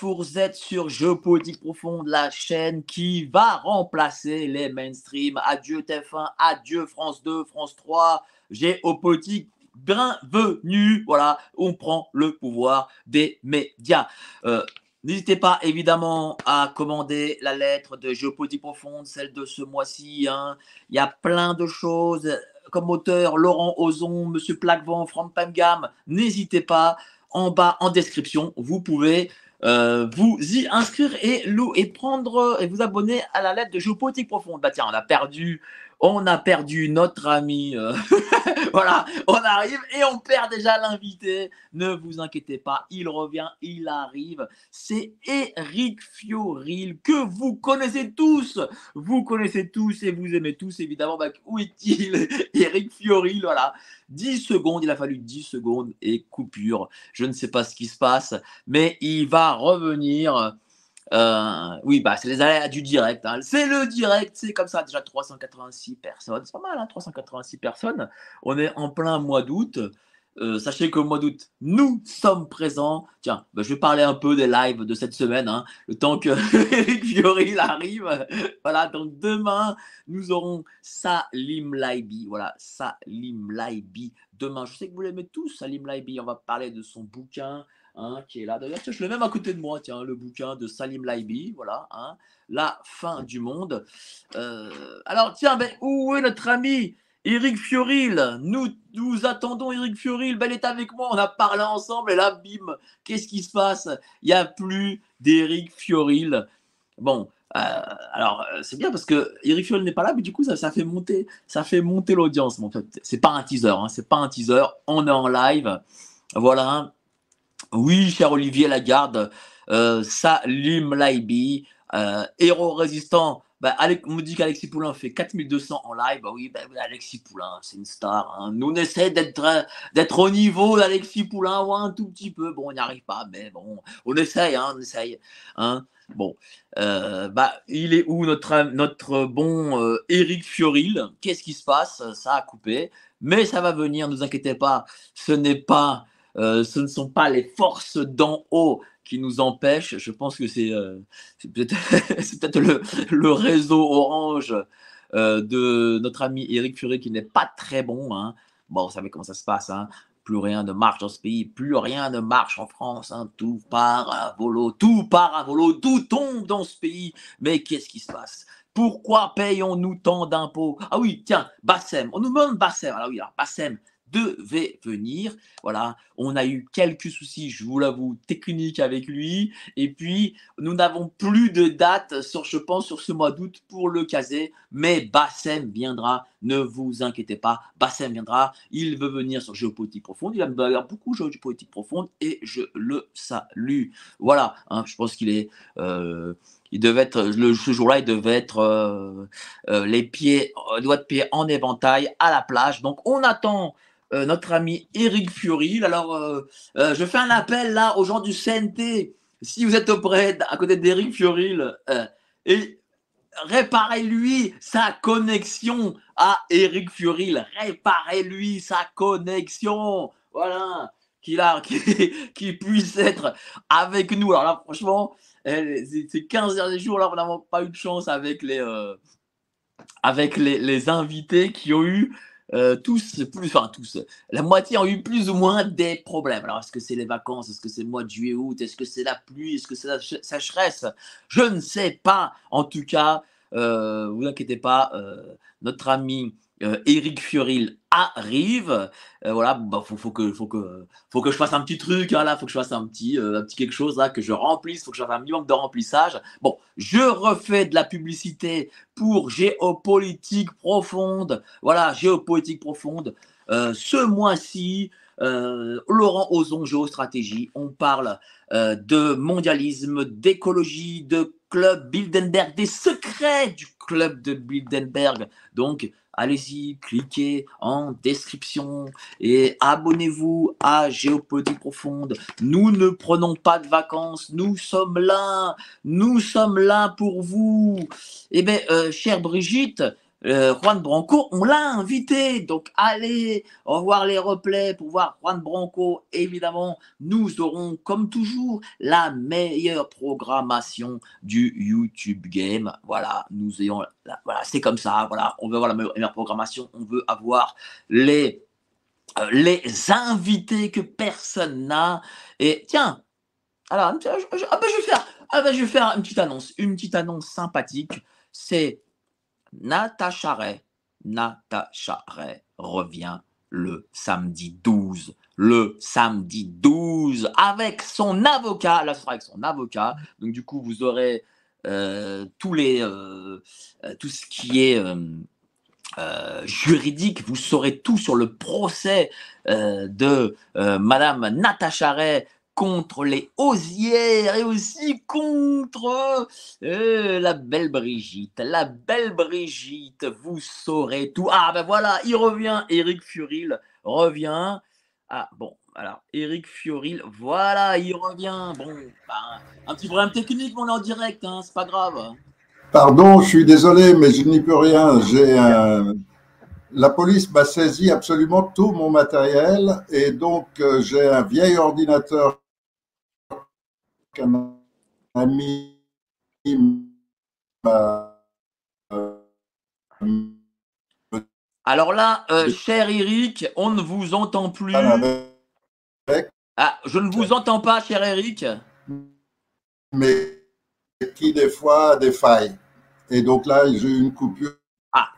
19h, vous êtes sur Géopolitique Profonde, la chaîne qui va remplacer les mainstream. Adieu TF1, adieu France 2, France 3, Géopolitique, bienvenue. Voilà, on prend le pouvoir des médias. Euh, N'hésitez pas évidemment à commander la lettre de Géopolitique Profonde, celle de ce mois-ci. hein. Il y a plein de choses comme auteur Laurent Ozon, Monsieur Plaquevent, Franck Pamgam. N'hésitez pas, en bas en description, vous pouvez euh, vous y inscrire et, et prendre et vous abonner à la lettre de Géopolitique Profonde. Bah tiens, on a perdu, on a perdu notre ami. euh, voilà, on arrive et on perd déjà l'invité. Ne vous inquiétez pas, il revient, il arrive. C'est Eric Fioril que vous connaissez tous. Vous connaissez tous et vous aimez tous évidemment. Bah, où est-il Eric Fioril, voilà. 10 secondes, il a fallu 10 secondes et coupure. Je ne sais pas ce qui se passe, mais il va revenir. Euh, oui, bah, c'est les aléas du direct. hein. C'est le direct, c'est comme ça. Déjà 386 personnes, c'est pas mal, hein, 386 personnes. On est en plein mois d'août. Euh, sachez qu'au mois d'août, nous sommes présents. Tiens, bah, je vais parler un peu des lives de cette semaine, hein, le temps que Eric Fiori arrive. Voilà, donc demain, nous aurons Salim Laibi. Voilà, Salim Laibi. Demain, je sais que vous l'aimez tous, Salim Laibi. On va parler de son bouquin hein, qui est là. D'ailleurs, je l'ai même à côté de moi, tiens, le bouquin de Salim Laibi. Voilà, hein, La fin du monde. Euh, alors, tiens, ben, où est notre ami Eric Fioril? Nous, nous attendons Eric Fioril. Ben, il est avec moi, on a parlé ensemble et là, bim, qu'est-ce qui se passe? Il n'y a plus d'Eric Fioril. Bon, euh, alors euh, c'est bien parce que Eric Fioril n'est pas là, mais du coup ça, ça fait monter, ça fait monter l'audience. Mais en fait, c'est pas un teaser, hein, c'est pas un teaser. On est en live, voilà. Oui, cher Olivier Lagarde, euh, Salim Laibi, euh, héros résistant. Bah, on me dit qu'Alexis Poulain fait 4200 en live. Bah oui, bah, Alexis Poulain, c'est une star. hein. Nous, on essaie d'être euh, d'être au niveau d'Alexis Poulain, ou un tout petit peu. Bon, on n'y arrive pas, mais bon, on essaye, hein, on essaye. Hein. Bon, euh, il est où notre, bon Eric Fioril? Qu'est-ce qui se passe? Ça a coupé, mais ça va venir, ne vous inquiétez pas. Ce n'est pas, euh, ce ne sont pas les forces d'en haut qui nous empêchent. Je pense que c'est euh, peut-être le, réseau orange euh, de notre ami Eric Fioril qui n'est pas très bon. Hein. Bon, vous savez comment ça se passe. Hein. Plus rien ne marche dans ce pays, plus rien ne marche en France. hein. Tout part à volo, tout part à volo, tout tombe dans ce pays. Mais qu'est-ce qui se passe? Pourquoi payons-nous tant d'impôts? Ah oui, tiens, Bassem, on nous demande Bassem. Alors oui, alors Bassem devait venir. Voilà, on a eu quelques soucis, je vous l'avoue, techniques avec lui. Et puis, nous n'avons plus de date, sur, je pense, sur ce mois d'août pour le caser. Mais Bassem viendra, ne vous inquiétez pas. Bassem viendra, il veut venir sur Géopolitique Profonde. Il aime beaucoup Géopolitique Profonde et je le salue. Voilà, hein, je pense qu'il est. euh, il devait être, le, ce jour-là, il devait être euh, euh, les pieds, doigts de pied en éventail à la plage. Donc, on attend euh, notre ami Eric Fioril. Alors, euh, euh, je fais un appel là aux gens du CNT. Si vous êtes auprès, à côté d'Eric Fioril, euh, et réparez-lui sa connexion à Eric Fioril. Réparez-lui sa connexion. Voilà. Qu'il puisse être avec nous. Alors là, franchement, ces ces 15 derniers jours là, on n'a pas eu de chance avec les, avec les, les invités qui ont eu euh, tous, plus, enfin tous, la moitié ont eu plus ou moins des problèmes. Alors, est-ce que c'est les vacances? Est-ce que c'est le mois de juillet, août? Est-ce que c'est la pluie? Est-ce que c'est la ch- sécheresse? Je ne sais pas. En tout cas, euh, vous inquiétez pas, euh, notre ami euh, Eric Fioril arrive. Euh, voilà, bah, faut, que, faut, que, faut que je fasse un petit truc, hein, là, faut que je fasse un petit, un petit quelque chose, là, que je remplisse, faut que je fasse un minimum de remplissage. Bon, je refais de la publicité pour Géopolitique Profonde. Voilà, Géopolitique Profonde. ce mois-ci, Laurent Ozon, Géostratégie, on parle de mondialisme, d'écologie, de club Bildenberg, des secrets du club de Bildenberg. Donc, allez-y, cliquez en description et abonnez-vous à Géopolitique Profonde. Nous ne prenons pas de vacances, nous sommes là, nous sommes là pour vous. Eh bien, euh, chère Brigitte, euh, Juan Branco, on l'a invité. Donc allez revoir les replays pour voir Juan Branco. Évidemment, nous aurons comme toujours la meilleure programmation du YouTube Game. Voilà, nous ayons, voilà, c'est comme ça. Voilà, on veut avoir la meilleure programmation. On veut avoir les euh, invités que personne n'a. Et tiens, alors, ah ben, vais faire, ah ben, je vais faire une petite annonce, une petite annonce sympathique. C'est Natacha Ray, Natacha Ray revient le samedi 12. Le samedi 12 avec son avocat. Là, ce sera avec son avocat. Donc, du coup, vous aurez euh, tous euh, euh, tout ce qui est juridique. Vous saurez tout sur le procès de Madame Natacha Ray contre les osières et aussi contre euh, la belle Brigitte. La belle Brigitte, vous saurez tout. Ah ben voilà, il revient, Eric Furil revient. Ah bon, alors Eric Fioril, voilà, il revient. Bon, ben, un petit problème technique, on est en direct, hein, c'est pas grave. Pardon, je suis désolé, mais je n'y peux rien. J'ai La police m'a saisi absolument tout mon matériel et donc euh, j'ai un vieil ordinateur ami alors là, euh, cher Eric, on ne vous entend plus. Ah, je ne vous entends pas, cher Eric. Mais qui des fois a des failles. Et donc là, j'ai eu une coupure. Ah.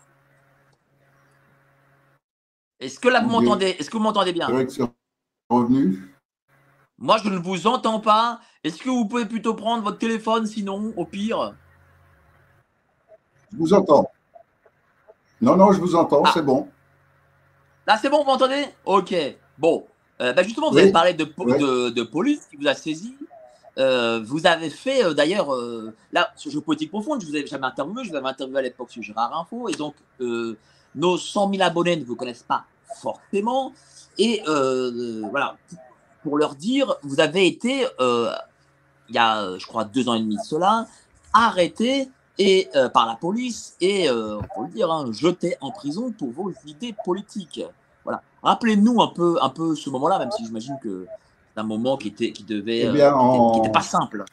Est-ce que là vous m'entendez Est-ce que vous m'entendez bien? revenu. Moi, je ne vous entends pas. Est-ce que vous pouvez plutôt prendre votre téléphone, sinon, au pire? Je vous entends. Non, non, je vous entends, ah. c'est bon. Là, c'est bon, vous m'entendez? Ok. Bon. Euh, bah, justement, vous avez parlé de, de, police qui vous a saisi. Euh, vous avez fait euh, d'ailleurs, là, sur Jeux Politique Profonde, je vous avais jamais interviewé, je vous avais interviewé à l'époque sur Gérard Info, et donc nos 100 000 abonnés ne vous connaissent pas forcément. Et voilà, pour leur dire, vous avez été, euh, il y a, je crois, deux ans et demi de cela, arrêté et, euh, par la police et, euh, on le dire, hein, jeté en prison pour vos idées politiques. Voilà. Rappelez-nous un peu, un peu ce moment-là, même si j'imagine que c'est un moment qui était, qui devait, eh bien, qui n'était pas simple.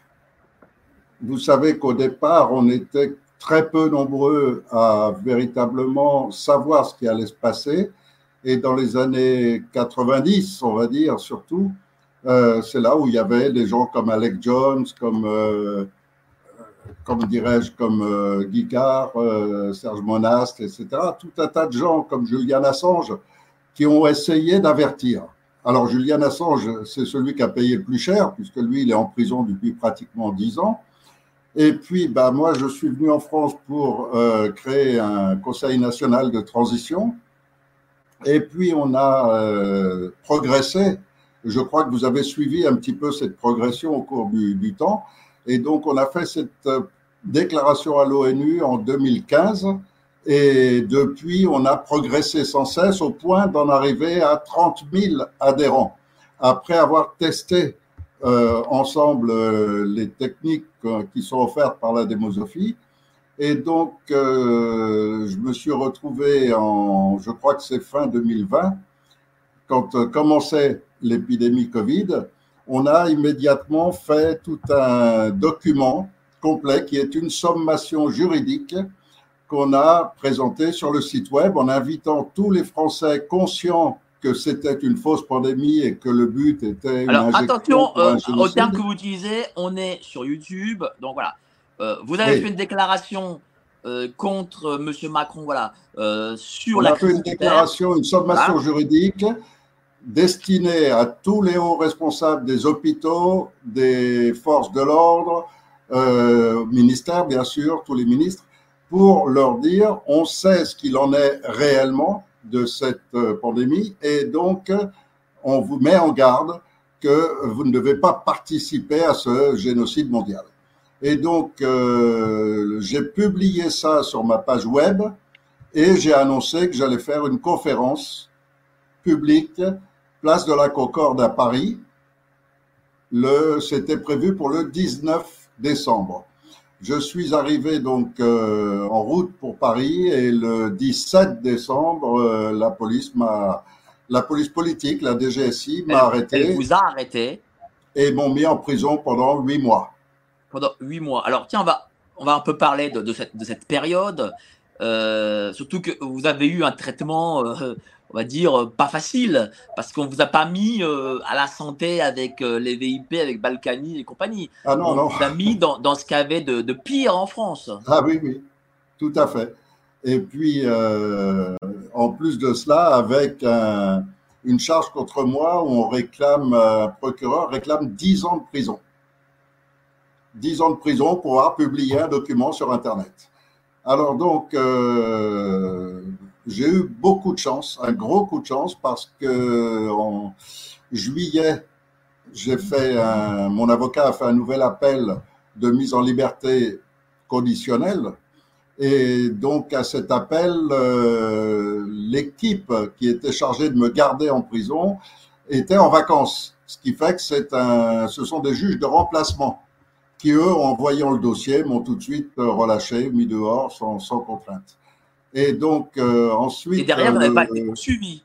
Vous savez qu'au départ, on était très peu nombreux à véritablement savoir ce qui allait se passer. Et dans les années 90, on va dire surtout, euh, c'est là où il y avait des gens comme Alec Jones, comme, euh, comme dirais-je, comme euh, Guicard, Serge Monast, etc. Tout un tas de gens comme Julian Assange qui ont essayé d'avertir. Alors Julian Assange, c'est celui qui a payé le plus cher, puisque lui, il est en prison depuis pratiquement dix ans. Et puis, bah, moi, je suis venu en France pour créer un Conseil national de transition et puis, on a euh, progressé. Je crois que vous avez suivi un petit peu cette progression au cours du, temps. Et donc, on a fait cette euh, déclaration à l'ONU en 2015. Et depuis, on a progressé sans cesse au point d'en arriver à 30 000 adhérents. Après avoir testé euh, ensemble les techniques qui sont offertes par la démosophie, et donc, euh, je me suis retrouvé en, je crois que c'est fin 2020, quand euh, commençait l'épidémie Covid, on a immédiatement fait tout un document complet qui est une sommation juridique qu'on a présenté sur le site web en invitant tous les Français conscients que c'était une fausse pandémie et que le but était. Alors attention, euh, au terme que vous utilisez, on est sur YouTube, donc voilà. Euh, vous avez fait une déclaration euh, contre M. Macron, voilà, sur On la a fait une déclaration, une sommation Voilà. juridique destinée à tous les hauts responsables des hôpitaux, des forces de l'ordre, euh, ministères bien sûr, tous les ministres, pour leur dire on sait ce qu'il en est réellement de cette euh, pandémie et donc on vous met en garde que vous ne devez pas participer à ce génocide mondial. Et donc euh, j'ai publié ça sur ma page web et j'ai annoncé que j'allais faire une conférence publique, place de la Concorde à Paris. Le, c'était prévu pour le 19 décembre. Je suis arrivé donc euh, en route pour Paris et le 17 décembre, euh, la police m'a, la police politique, la DGSI m'a arrêté elle vous a arrêté et m'ont mis en prison pendant huit mois. pendant huit mois. Alors tiens, on va, on va un peu parler de, de cette, de cette période, euh, surtout que vous avez eu un traitement, on va dire, euh, pas facile, parce qu'on vous a pas mis euh, à la santé avec euh, les VIP, avec Balkany et compagnie. Ah non, on non. vous a mis dans, dans ce qu'il y avait de, de pire en France. Ah oui, oui, tout à fait. Et puis, euh, en plus de cela, avec un- une charge contre moi où on réclame, un procureur réclame 10 ans de prison. 10 ans de prison pour avoir publié un document sur Internet. Alors donc, j'ai eu beaucoup de chance, un gros coup de chance, parce que en juillet, j'ai fait un, mon avocat a fait un nouvel appel de mise en liberté conditionnelle. Et donc, à cet appel, euh, l'équipe qui était chargée de me garder en prison était en vacances. Ce qui fait que c'est un, ce sont des juges de remplacement qui, eux, en voyant le dossier, m'ont tout de suite euh, relâché, mis dehors sans, sans contrainte. Et donc, euh, ensuite. Et derrière, vous euh, n'avez pas le- été poursuivi.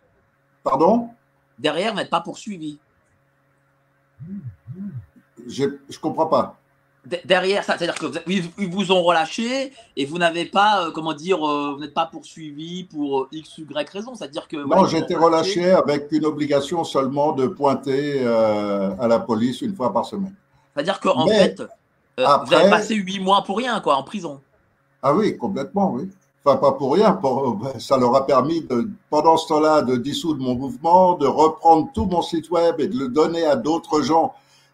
Pardon? Derrière, vous n'êtes pas poursuivi. Je comprends pas. De- Derrière ça, c'est-à-dire que vous, ont relâché et vous n'avez pas, euh, comment dire, euh, vous n'êtes pas poursuivi pour euh, X, Y raison. C'est-à-dire que. voilà, Non, j'étais relâché avec une obligation seulement de pointer euh, à la police une fois par semaine. C'est-à-dire qu'en fait, euh, vous après- avez passé huit mois pour rien, quoi, en prison. Ah oui, complètement, oui. Enfin, pas pour rien. pour- ça leur a permis, de, pendant ce temps-là, de dissoudre mon mouvement, de reprendre tout mon site web et de le donner à d'autres gens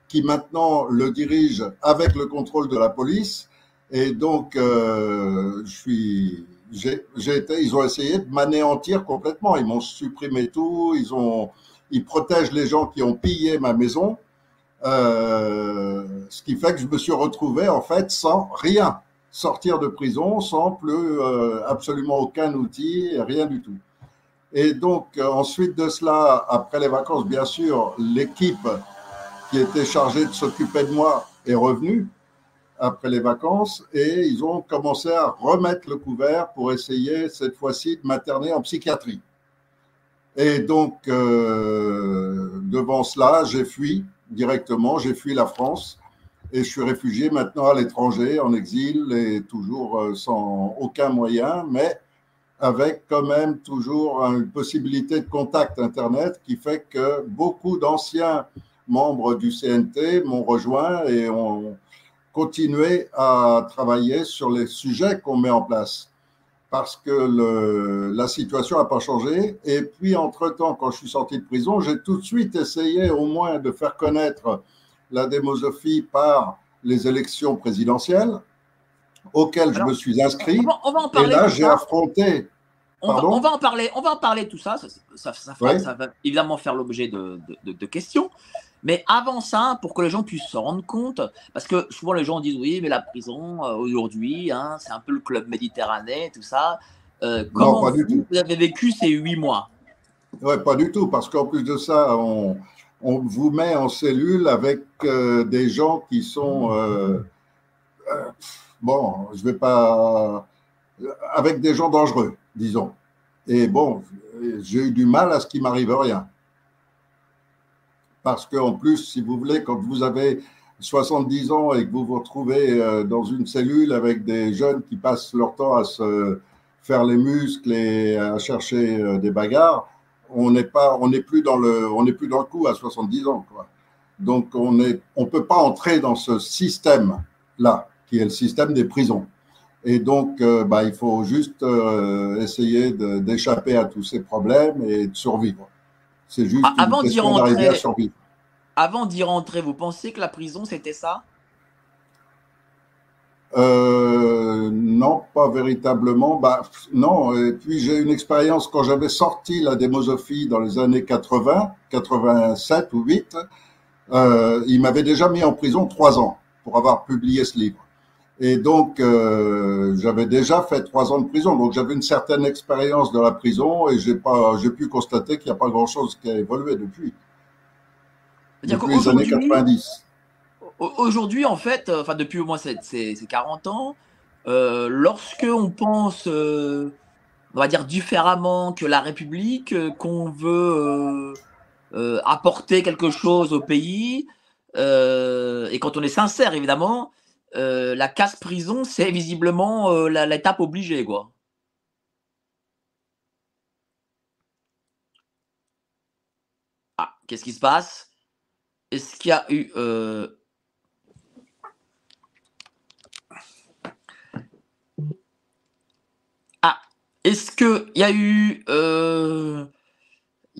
qui maintenant le dirigent avec le contrôle de la police. Et donc, euh, je suis, j'ai, j'ai été, ils ont essayé de m'anéantir complètement. Ils m'ont supprimé tout. Ils ont, ils protègent les gens qui ont pillé ma maison. Euh, ce qui fait que je me suis retrouvé en fait sans rien sortir de prison sans plus euh, absolument aucun outil, rien du tout. Et donc, euh, ensuite de cela, après les vacances, bien sûr, l'équipe qui était chargée de s'occuper de moi est revenue après les vacances et ils ont commencé à remettre le couvert pour essayer cette fois-ci de m'interner en psychiatrie. Et donc, euh, devant cela, j'ai fui directement, j'ai fui la France et je suis réfugié maintenant à l'étranger, en exil, et toujours euh, sans aucun moyen, mais avec quand même toujours une possibilité de contact Internet qui fait que beaucoup d'anciens membres du CNT m'ont rejoint et ont continué à travailler sur les sujets qu'on met en place. Parce que la situation n'a pas changé. Et puis, entre-temps, quand je suis sorti de prison, j'ai tout de suite essayé au moins de faire connaître la démosophie par les élections présidentielles auxquelles Alors, je me suis inscrit. On va, on va en Et parler. là, de j'ai affronté. On va, Pardon on va en parler. On va en parler tout ça. Ça, ça, ça fera- Ouais. ça va évidemment faire l'objet de, de- de- de questions. Mais avant ça, pour que les gens puissent se rendre compte, parce que souvent les gens disent oui, mais la prison euh, aujourd'hui, hein, c'est un peu le club méditerranéen, tout ça. Euh, comment pas du vous, tout. vous avez vécu ces huit mois? Ouais, pas du tout, parce qu'en plus de ça, on, on vous met en cellule avec euh, des gens qui sont. euh, euh, bon, je vais pas. avec des gens dangereux, disons. Et bon, j'ai eu du mal à ce qu'il m'arrive rien. Parce qu'en plus, si vous voulez, quand vous avez 70 ans et que vous vous retrouvez dans une cellule avec des jeunes qui passent leur temps à se faire les muscles et à chercher des bagarres, on n'est pas, on n'est plus dans le, on n'est plus dans le coup à 70 ans, quoi. Donc on est, on peut pas entrer dans ce système là, qui est le système des prisons. Et donc, bah, il faut juste essayer d'échapper à tous ces problèmes et de survivre. C'est juste ah, avant une question d'arriver à survivre. Avant d'y rentrer, vous pensez que la prison, c'était ça? Euh, non, pas véritablement. Bah, non, et puis j'ai une expérience quand j'avais sorti la démosophie dans les années 80, 87 ou 8, euh, il m'avait déjà mis en prison trois ans pour avoir publié ce livre. Et donc, euh, j'avais déjà fait trois ans de prison, donc j'avais une certaine expérience de la prison et j'ai pas, j'ai pu constater qu'il n'y a pas grand-chose qui a évolué depuis. Depuis les années 90 aujourd'hui, en fait, euh, enfin depuis au moins ces, 40 ans, euh, lorsque on pense, euh, on va dire différemment que la République, qu'on veut apporter quelque chose au pays, et quand on est sincère, évidemment, la casse-prison, c'est visiblement l'étape obligée, quoi. Ah, qu'est-ce qui se passe? Est-ce qu'il y a eu Est-ce qu'il y a eu. Euh,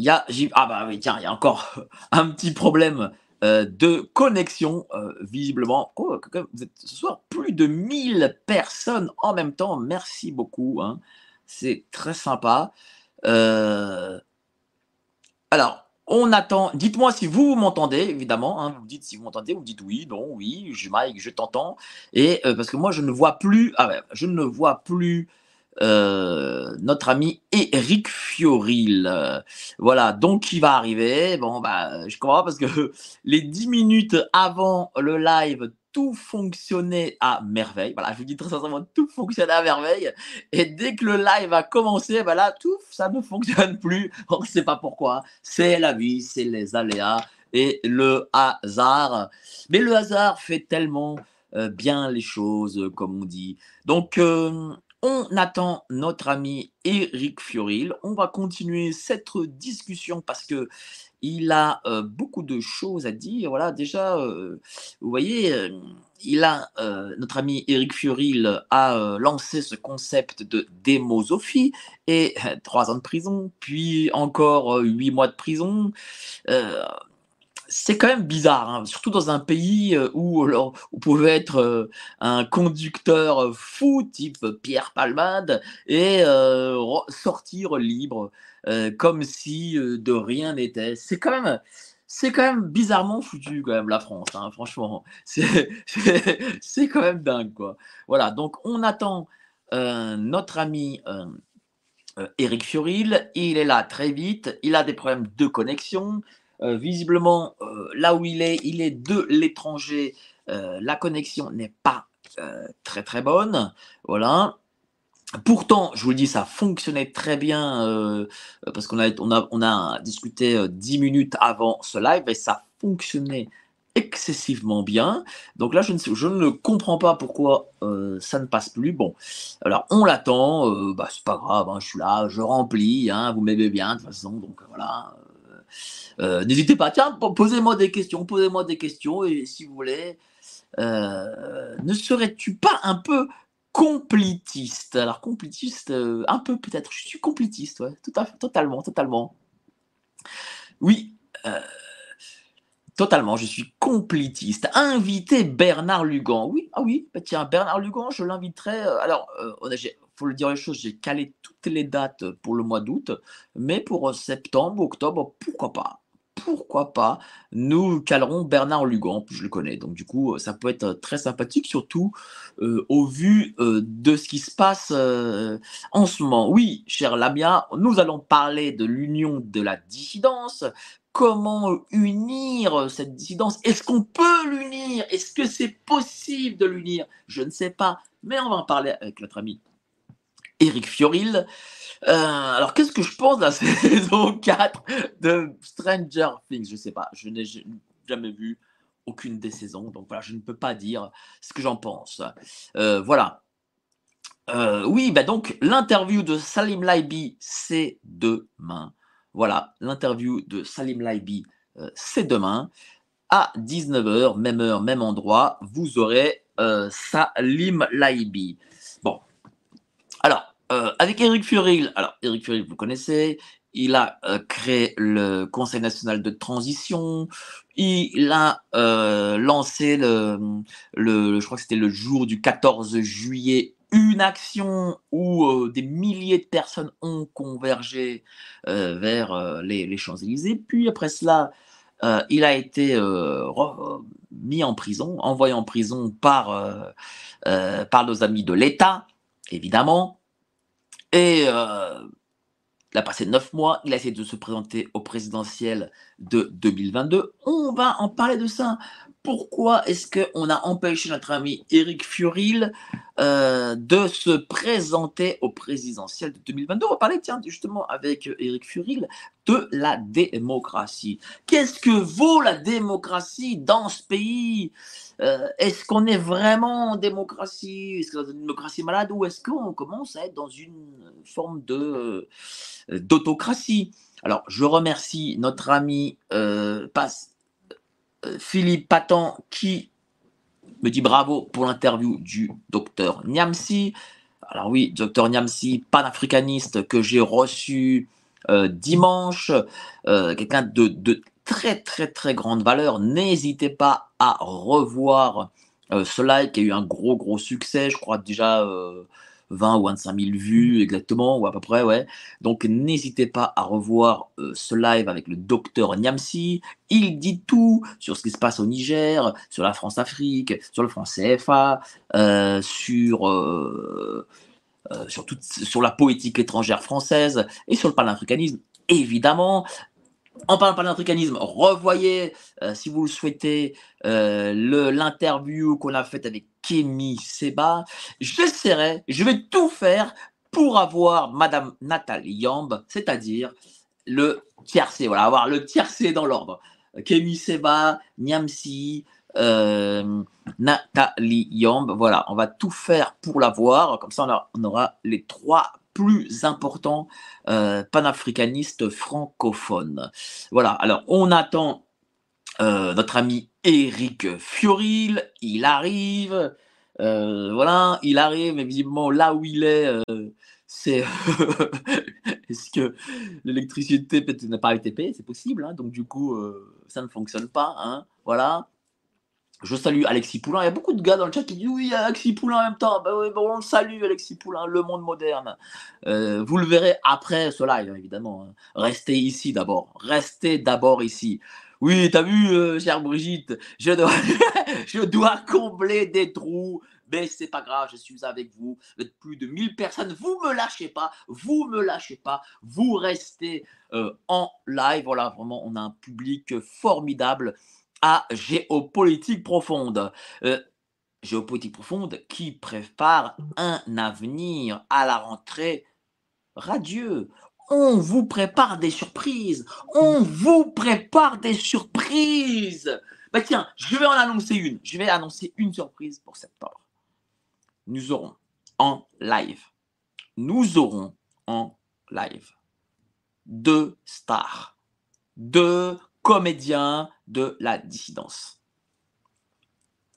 ah bah oui, tiens, il y a encore un petit problème euh, de connexion, euh, visiblement. Vous êtes ce soir plus de 1000 personnes en même temps. Merci beaucoup. Hein. C'est très sympa. alors, on attend. Dites-moi si vous, m'entendez, évidemment. Hein. vous dites si vous m'entendez, vous dites oui, non, oui, je, Mike, je t'entends. Et parce que moi, je ne vois plus. Ah je ne vois plus euh, notre ami Eric Fioril. voilà, donc il va arriver. Bon, bah, je crois parce que les 10 minutes avant le live, tout fonctionnait à merveille. Voilà, je vous dis très sincèrement, tout fonctionnait à merveille. Et dès que le live a commencé, bah là, tout, ça ne fonctionne plus. On ne sait pas pourquoi. C'est la vie, c'est les aléas et le hasard. Mais le hasard fait tellement euh, bien les choses, comme on dit. Donc, euh, on attend notre ami Eric Fioril. On va continuer cette discussion parce que il a euh, beaucoup de choses à dire. Voilà, déjà, euh, vous voyez, euh, il a notre ami Eric Fioril a lancé ce concept de démosophie et trois ans de prison, puis encore huit mois de prison c'est quand même bizarre, hein, surtout dans un pays euh, où vous pouvez être euh, un conducteur fou type Pierre Palmade et euh, sortir libre comme si de rien n'était. C'est quand même c'est quand même bizarrement foutu quand même la France, hein, franchement. C'est quand même dingue quoi. Voilà, donc on attend notre ami Eric Fioril, il est là très vite, il a des problèmes de connexion. Euh, visiblement, euh, là où il est, il est de l'étranger. Euh, la connexion n'est pas très très bonne. Voilà. Pourtant, je vous le dis, ça fonctionnait très bien parce qu'on a, on a, on a discuté 10 minutes avant ce live et ça fonctionnait excessivement bien. Donc là, je ne, je ne comprends pas pourquoi ça ne passe plus. Bon, alors on l'attend, bah, c'est pas grave, hein, je suis là, je remplis, hein, vous m'aimez bien de toute façon, donc voilà. Euh, n'hésitez pas, tiens, posez-moi des questions, posez-moi des questions, et si vous voulez, euh, ne serais-tu pas un peu complitiste? Alors, complitiste, euh, un peu peut-être, je suis complitiste, ouais, totalement, totalement. Oui, totalement, je suis complitiste. Inviter Bernard Lugan, oui, ah oui, bah tiens, Bernard Lugan, je l'inviterai. alors, il faut le dire les choses, j'ai calé toutes les dates pour le mois d'août, mais pour septembre, octobre, pourquoi pas? Pourquoi pas, nous calerons Bernard Lugan, je le connais, donc du coup, ça peut être très sympathique, surtout euh, au vu euh, de ce qui se passe euh, en ce moment. Oui, cher Lamia, nous allons parler de l'union de la dissidence. Comment unir cette dissidence? Est-ce qu'on peut l'unir? Est-ce que c'est possible de l'unir? Je ne sais pas, mais on va en parler avec notre ami Eric Fioril. Euh, alors, qu'est-ce que je pense de la saison 4 de Stranger Things? Je sais pas, je n'ai jamais vu aucune des saisons, donc voilà, je ne peux pas dire ce que j'en pense. Euh, voilà. Euh, oui, bah donc l'interview de Salim Laibi, c'est demain. Voilà, l'interview de Salim Laibi, c'est demain à 19h, même heure, même endroit. Vous aurez Salim Laibi. Bon, euh, avec Eric Furil, alors Eric Furil, vous connaissez, il a euh, créé le Conseil national de transition, il a euh, lancé le, le, je crois que c'était le jour du 14 juillet, une action où des milliers de personnes ont convergé vers les, les Champs-Élysées. Puis après cela, il a été mis en prison, envoyé en prison par, par nos amis de l'État, évidemment. Et euh, il a passé neuf mois, il a essayé de se présenter au présidentiel de 2022. On va en parler de ça. Pourquoi est-ce qu'on a empêché notre ami Éric Furil euh, de se présenter au présidentiel de 2022 On va parler, justement, avec Éric Furil, de la démocratie. Qu'est-ce que vaut la démocratie dans ce pays? Euh, Est-ce qu'on est vraiment en démocratie? Est-ce que une démocratie malade ou est-ce qu'on commence à être dans une forme de euh, d'autocratie? Alors, je remercie notre ami euh, Philippe Patan qui me dit bravo pour l'interview du docteur Niamsi. Alors oui, docteur Niamsi, panafricaniste que j'ai reçu euh, dimanche, euh, quelqu'un de, très très très grande valeur. N'hésitez pas à revoir euh, ce live qui a eu un gros gros succès, je crois déjà 20 ou 25 000 vues exactement, ou à peu près, ouais. Donc n'hésitez pas à revoir euh, ce live avec le docteur Niamsi. Il dit tout sur ce qui se passe au Niger, sur la France-Afrique, sur le franc CFA, euh, sur, euh, sur, sur la poétique étrangère française et sur le panafricanisme. Évidemment, en parlant panafricanisme, revoyez, si vous le souhaitez, l'interview qu'on a faite avec Kémy Seba. J'essaierai, je vais tout faire pour avoir Madame Nathalie Yamb, c'est-à-dire le tiercé, voilà, avoir le tiercé dans l'ordre. Kémy Seba, Niamsi, euh, Nathalie Yamb, voilà, on va tout faire pour l'avoir, comme ça on aura, les trois plus importants euh, panafricanistes francophones. Voilà, alors on attend euh, notre ami Eric Fioril, il arrive. Euh, voilà, il arrive, mais visiblement là où il est, euh, c'est. Est-ce que l'électricité n'a pas été payée? C'est possible, hein, donc du coup, ça ne fonctionne pas. Hein, voilà. Je salue Alexis Poulain. Il y a beaucoup de gars dans le chat qui disent oui, Alexis Poulain en même temps. Ben oui, on le salue, Alexis Poulain, le monde moderne. vous le verrez après ce live, évidemment. Hein. Restez ici d'abord. Restez d'abord ici. Oui, t'as vu, euh, chère Brigitte, je dois, je dois combler des trous, mais c'est pas grave, je suis avec vous. Vous êtes plus de 1000 personnes, vous me lâchez pas, vous me lâchez pas, vous restez euh, en live. Voilà, vraiment, on a un public formidable à géopolitique profonde. Euh, géopolitique profonde qui prépare un avenir à la rentrée radieux on vous prépare des surprises. On vous prépare des surprises. Bah tiens, je vais en annoncer une. Je vais annoncer une surprise pour septembre. Nous aurons en live, nous aurons en live deux stars, deux comédiens de la dissidence.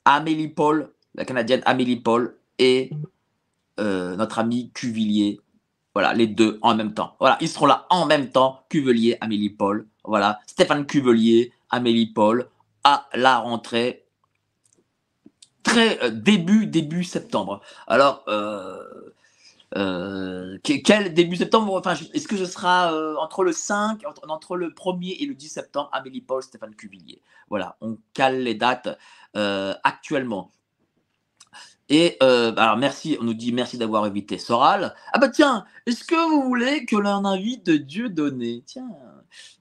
Amélie Paul, la Canadienne Amélie Paul et euh, notre ami Cuvillier voilà, les deux en même temps. Voilà, ils seront là en même temps. Cuvelier, Amélie Paul. Voilà, Stéphane Cuvelier, Amélie Paul, à la rentrée. Très euh, début, début septembre. Alors, euh, euh, quel début septembre Enfin, est-ce que ce sera entre le 5, entre, le 1er et le 10 septembre Amélie Paul, Stéphane Cuvelier. Voilà, on cale les dates actuellement. Et euh, alors merci, on nous dit merci d'avoir évité Soral. Ah bah tiens, est-ce que vous voulez que l'on invite Dieu donné? Tiens,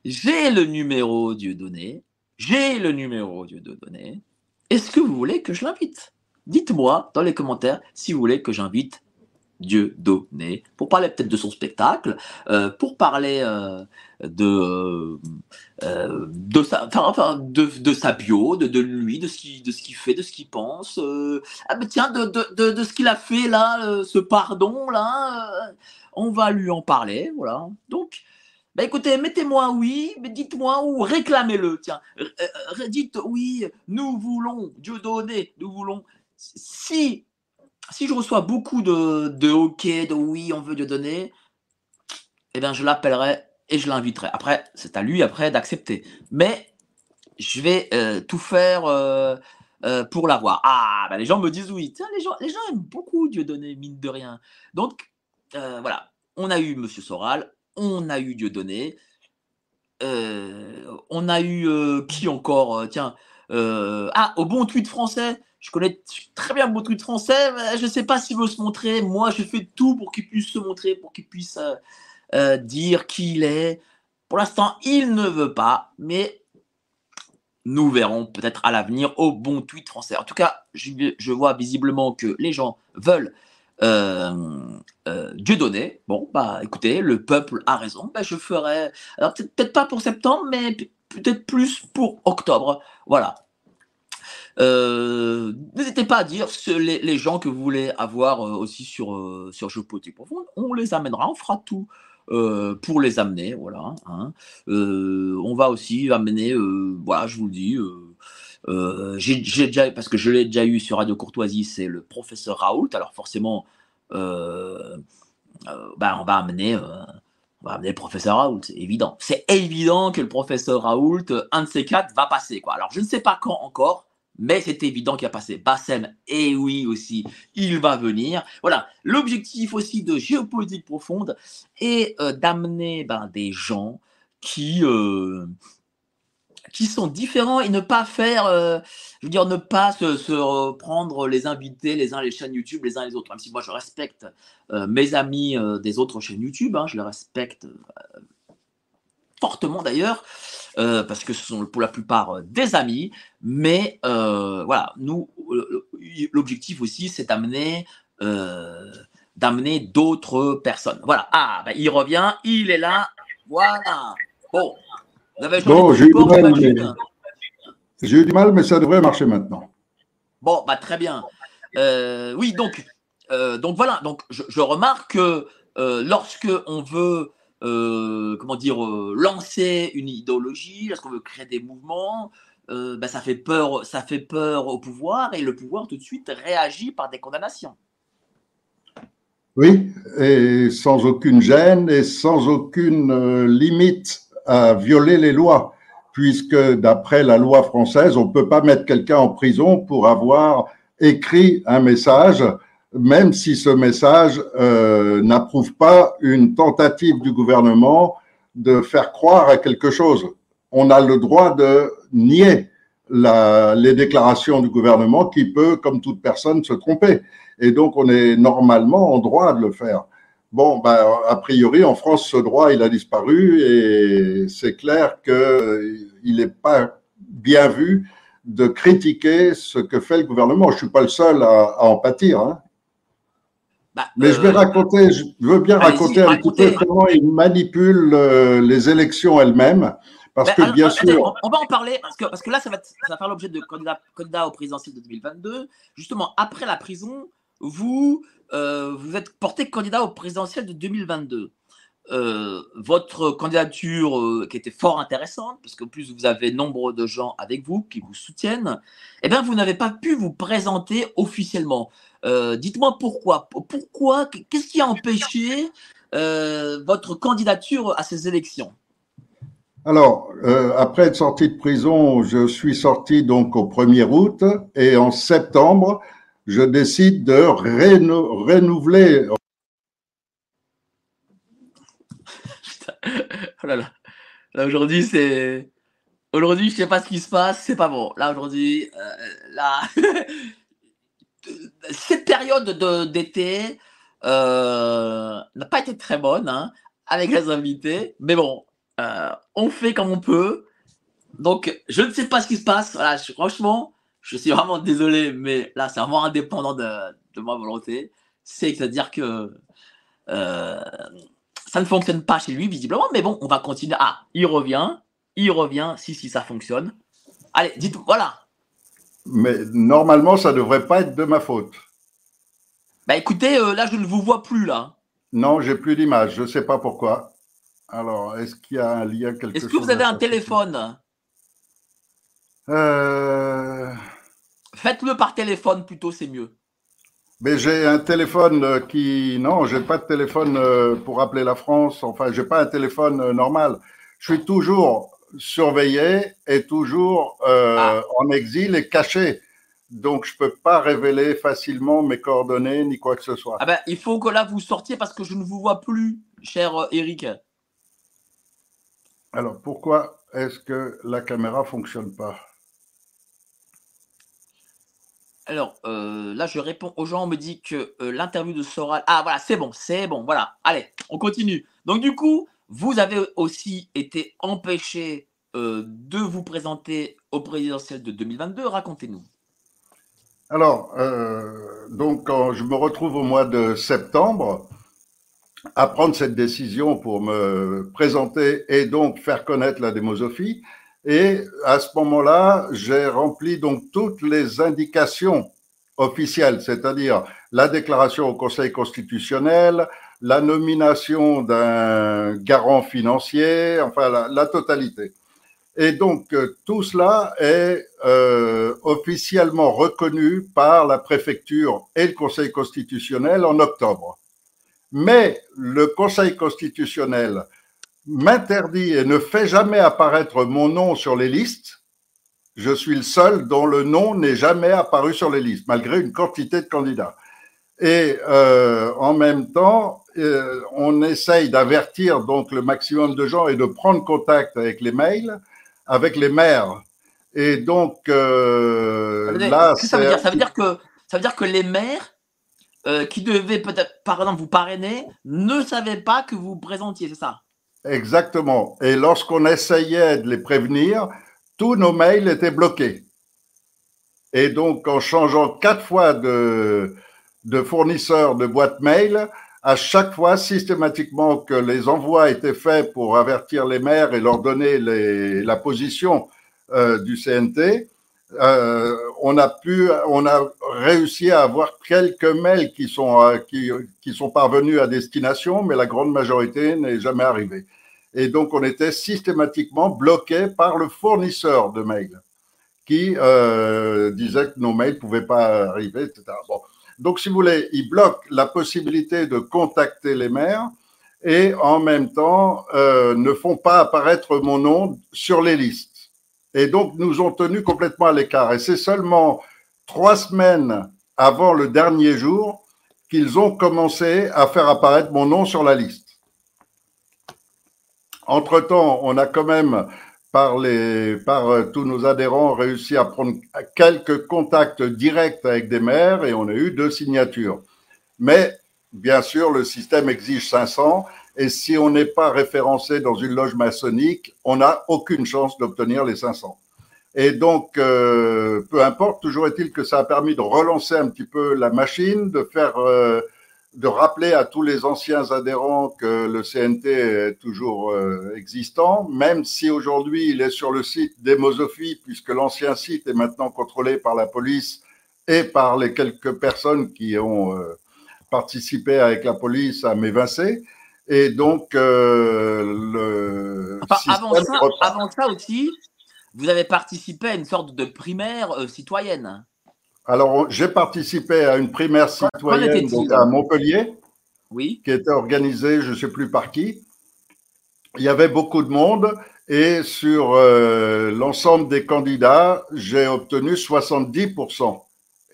j'ai le numéro Dieu donné. J'ai le numéro Dieu donné. Est-ce que vous voulez que je l'invite? Dites-moi dans les commentaires si vous voulez que j'invite Dieu donné, pour parler peut-être de son spectacle, euh, pour parler euh, de, euh, de, sa, enfin, de, de, sa bio, de, de lui, de ce qu'il fait, de ce qu'il pense. ah ben tiens, de, de, de ce qu'il a fait là, ce pardon là, on va lui en parler, voilà. Donc, bah écoutez, mettez-moi oui, mais dites-moi ou réclamez-le, tiens. dites oui, nous voulons Dieu donné, nous voulons. Si si je reçois beaucoup de, de OK, de oui, on veut Dieu donner, eh bien, je l'appellerai et je l'inviterai. Après, c'est à lui après d'accepter. Mais je vais euh, tout faire euh, euh, pour l'avoir. Ah, bah, les gens me disent oui. Tiens, les gens, les aiment beaucoup Dieu donné, mine de rien. Donc, voilà, on a eu Monsieur Soral, on a eu Dieu donné. on a eu qui encore Tiens, ah, au bon tweet français. Je connais très bien bon tweet français. Mais je ne sais pas s'il veut se montrer. Moi, je fais tout pour qu'il puisse se montrer, pour qu'il puisse dire qui il est. Pour l'instant, il ne veut pas, mais nous verrons peut-être à l'avenir au bon tweet français. En tout cas, je, vois visiblement que les gens veulent euh, euh, Dieu donner. Bon, bah écoutez, le peuple a raison. Bah, je ferai, alors peut-être pas pour septembre, mais peut-être plus pour octobre. Voilà. Euh, n'hésitez pas à dire les, gens que vous voulez avoir aussi sur, sur Jeux Profond. On les amènera, on fera tout euh, pour les amener. Voilà. Hein. Euh, on va aussi amener, euh, voilà, je vous le dis. déjà, parce que je l'ai déjà eu sur Radio Courtoisie, c'est le professeur Raoult. Alors forcément, bah, on va amener, va amener le professeur Raoult, c'est évident. C'est évident que le professeur Raoult, un de ces quatre, va passer. Quoi. Alors je ne sais pas quand encore, mais c'est évident qu'il a passé. Bassem, et oui aussi, il va venir. Voilà, l'objectif aussi de géopolitique profonde est euh, d'amener ben, des gens qui, euh, qui sont différents et ne pas faire, euh, je veux dire, ne pas se, se, prendre les invités les uns les chaînes YouTube les uns les autres. Même si moi je respecte mes amis des autres chaînes YouTube, hein, je les respecte fortement d'ailleurs. Euh, parce que ce sont pour la plupart euh, des amis. Mais euh, voilà, nous, l'objectif aussi, c'est d'amener d'amener d'autres personnes. Voilà. Ah, ben, il revient, il est là. Voilà. Bon. bon, j'ai eu, du mal, mais... j'ai eu du mal, mais ça devrait marcher maintenant. Bon, bah, très bien. oui, donc, donc voilà. Donc, je, je remarque que lorsque on veut euh, comment dire, euh, lancer une idéologie, lorsqu'on veut créer des mouvements, euh, ben, ça fait peur, ça fait peur au pouvoir et le pouvoir tout de suite réagit par des condamnations. Oui, et sans aucune gêne et sans aucune limite à violer les lois, puisque d'après la loi française, on ne peut pas mettre quelqu'un en prison pour avoir écrit un message même si ce message euh, n'approuve pas une tentative du gouvernement de faire croire à quelque chose. On a le droit de nier la, les déclarations du gouvernement qui peut, comme toute personne, se tromper. Et donc, on est normalement en droit de le faire. Bon, ben, a priori, en France, ce droit, il a disparu et c'est clair qu'il n'est pas bien vu de critiquer ce que fait le gouvernement. Je suis pas le seul à, à en pâtir. Hein. Bah, Mais je vais euh, raconter, je veux bien raconter un petit peu comment ils manipulent euh, les élections elles-mêmes. Parce que bien sûr. On, va en parler, parce que, parce que là, ça va, ça va faire l'objet de candidat, candidat au présidentiel de 2022. Justement, après la prison, vous, euh, vous êtes porté candidat au présidentiel de 2022. votre candidature qui était fort intéressante, parce qu'en plus vous avez nombre de gens avec vous qui vous soutiennent, eh bien vous n'avez pas pu vous présenter officiellement. Euh, dites-moi pourquoi. Pourquoi Qu'est-ce qui a empêché euh, votre candidature à ces élections? Alors, euh, après être sorti de prison, je suis sorti donc au 1er août et en septembre, je décide de renouveler. oh là là. Là aujourd'hui, c'est. Aujourd'hui, je sais pas ce qui se passe, c'est pas bon. Là aujourd'hui, là. cette période d'été euh, n'a pas été très bonne hein, avec les invités, mais bon, euh, on fait comme on peut. Donc, je ne sais pas ce qui se passe. Voilà, franchement, je suis vraiment désolé, mais là, c'est vraiment indépendant de, ma volonté. C'est-à-dire que euh, ça ne fonctionne pas chez lui, visiblement, mais bon, on va continuer. Ah, il revient, il revient, si, si, ça fonctionne. Allez, dites, voilà, mais normalement, ça ne devrait pas être de ma faute. Bah écoutez, euh, là, je ne vous vois plus, là. Non, j'ai plus d'image. Je ne sais pas pourquoi. Alors, est-ce qu'il y a un lien quelque Est-ce que vous avez un téléphone? Euh... Faites-le par téléphone plutôt, c'est mieux. Mais j'ai un téléphone qui. Non, j'ai pas de téléphone euh, pour appeler la France. Enfin, j'ai pas un téléphone euh, normal. Je suis toujours surveillé et toujours euh, Ah. en exil et caché. Donc, je peux pas révéler facilement mes coordonnées ni quoi que ce soit. Ah ben, il faut que là vous sortiez parce que je ne vous vois plus, cher euh, Eric. Alors, pourquoi est-ce que la caméra fonctionne pas? Alors euh, là, je réponds aux gens. On me dit que euh, l'interview de Soral. Ah voilà, c'est bon, c'est bon. Voilà. Allez, on continue. Donc du coup, vous avez aussi été empêché euh, de vous présenter au présidentiel de 2022. Racontez-nous. Alors, euh, donc, quand je me retrouve au mois de septembre à prendre cette décision pour me présenter et donc faire connaître la démosophie, et à ce moment-là, j'ai rempli donc toutes les indications officielles, c'est-à-dire la déclaration au Conseil constitutionnel, la nomination d'un garant financier, enfin la, totalité. Et donc, euh, tout cela est euh, officiellement reconnu par la préfecture et le Conseil constitutionnel en octobre. Mais le Conseil constitutionnel m'interdit et ne fait jamais apparaître mon nom sur les listes. Je suis le seul dont le nom n'est jamais apparu sur les listes, malgré une quantité de candidats. Et euh, en même temps, euh, on essaye d'avertir donc le maximum de gens et de prendre contact avec les mails avec les maires. Et donc euh, là, que ça veut dire? Ça veut dire que ça veut dire que les maires euh, qui devaient peut-être, par exemple, vous parrainer, ne savaient pas que vous vous présentiez, c'est ça? Exactement. Et lorsqu'on essayait de les prévenir, tous nos mails étaient bloqués. Et donc, en changeant quatre fois de, de fournisseur de boîte mail, à chaque fois, systématiquement, que les envois étaient faits pour avertir les maires et leur donner les, la position euh, du CNT, euh, on a pu, on a réussi à avoir quelques mails qui sont, euh, qui, qui sont parvenus à destination, mais la grande majorité n'est jamais arrivée. Et donc, on était systématiquement bloqué par le fournisseur de mails qui euh, disait que nos mails pouvaient pas arriver, etc. Bon. Donc, si vous voulez, ils bloquent la possibilité de contacter les maires et en même temps euh, ne font pas apparaître mon nom sur les listes. Et donc, nous ont tenus complètement à l'écart. Et c'est seulement trois semaines avant le dernier jour qu'ils ont commencé à faire apparaître mon nom sur la liste. Entre-temps, on a quand même, par, les, par euh, tous nos adhérents, réussi à prendre quelques contacts directs avec des maires et on a eu deux signatures. Mais, bien sûr, le système exige 500 et si on n'est pas référencé dans une loge maçonnique, on n'a aucune chance d'obtenir les 500. Et donc, euh, peu importe, toujours est-il que ça a permis de relancer un petit peu la machine, de faire, euh, de rappeler à tous les anciens adhérents que le CNT est toujours euh, existant, même si aujourd'hui il est sur le site d'Hémosophie, puisque l'ancien site est maintenant contrôlé par la police et par les quelques personnes qui ont euh, participé avec la police à m'évincer. Et donc, euh, le Enfin, avant, ça, avant ça aussi, vous avez participé à une sorte de primaire euh, citoyenne. Alors, j'ai participé à une primaire citoyenne donc, à Montpellier, Oui. qui était organisée, je ne sais plus par qui. Il y avait beaucoup de monde et sur euh, l'ensemble des candidats, j'ai obtenu 70%.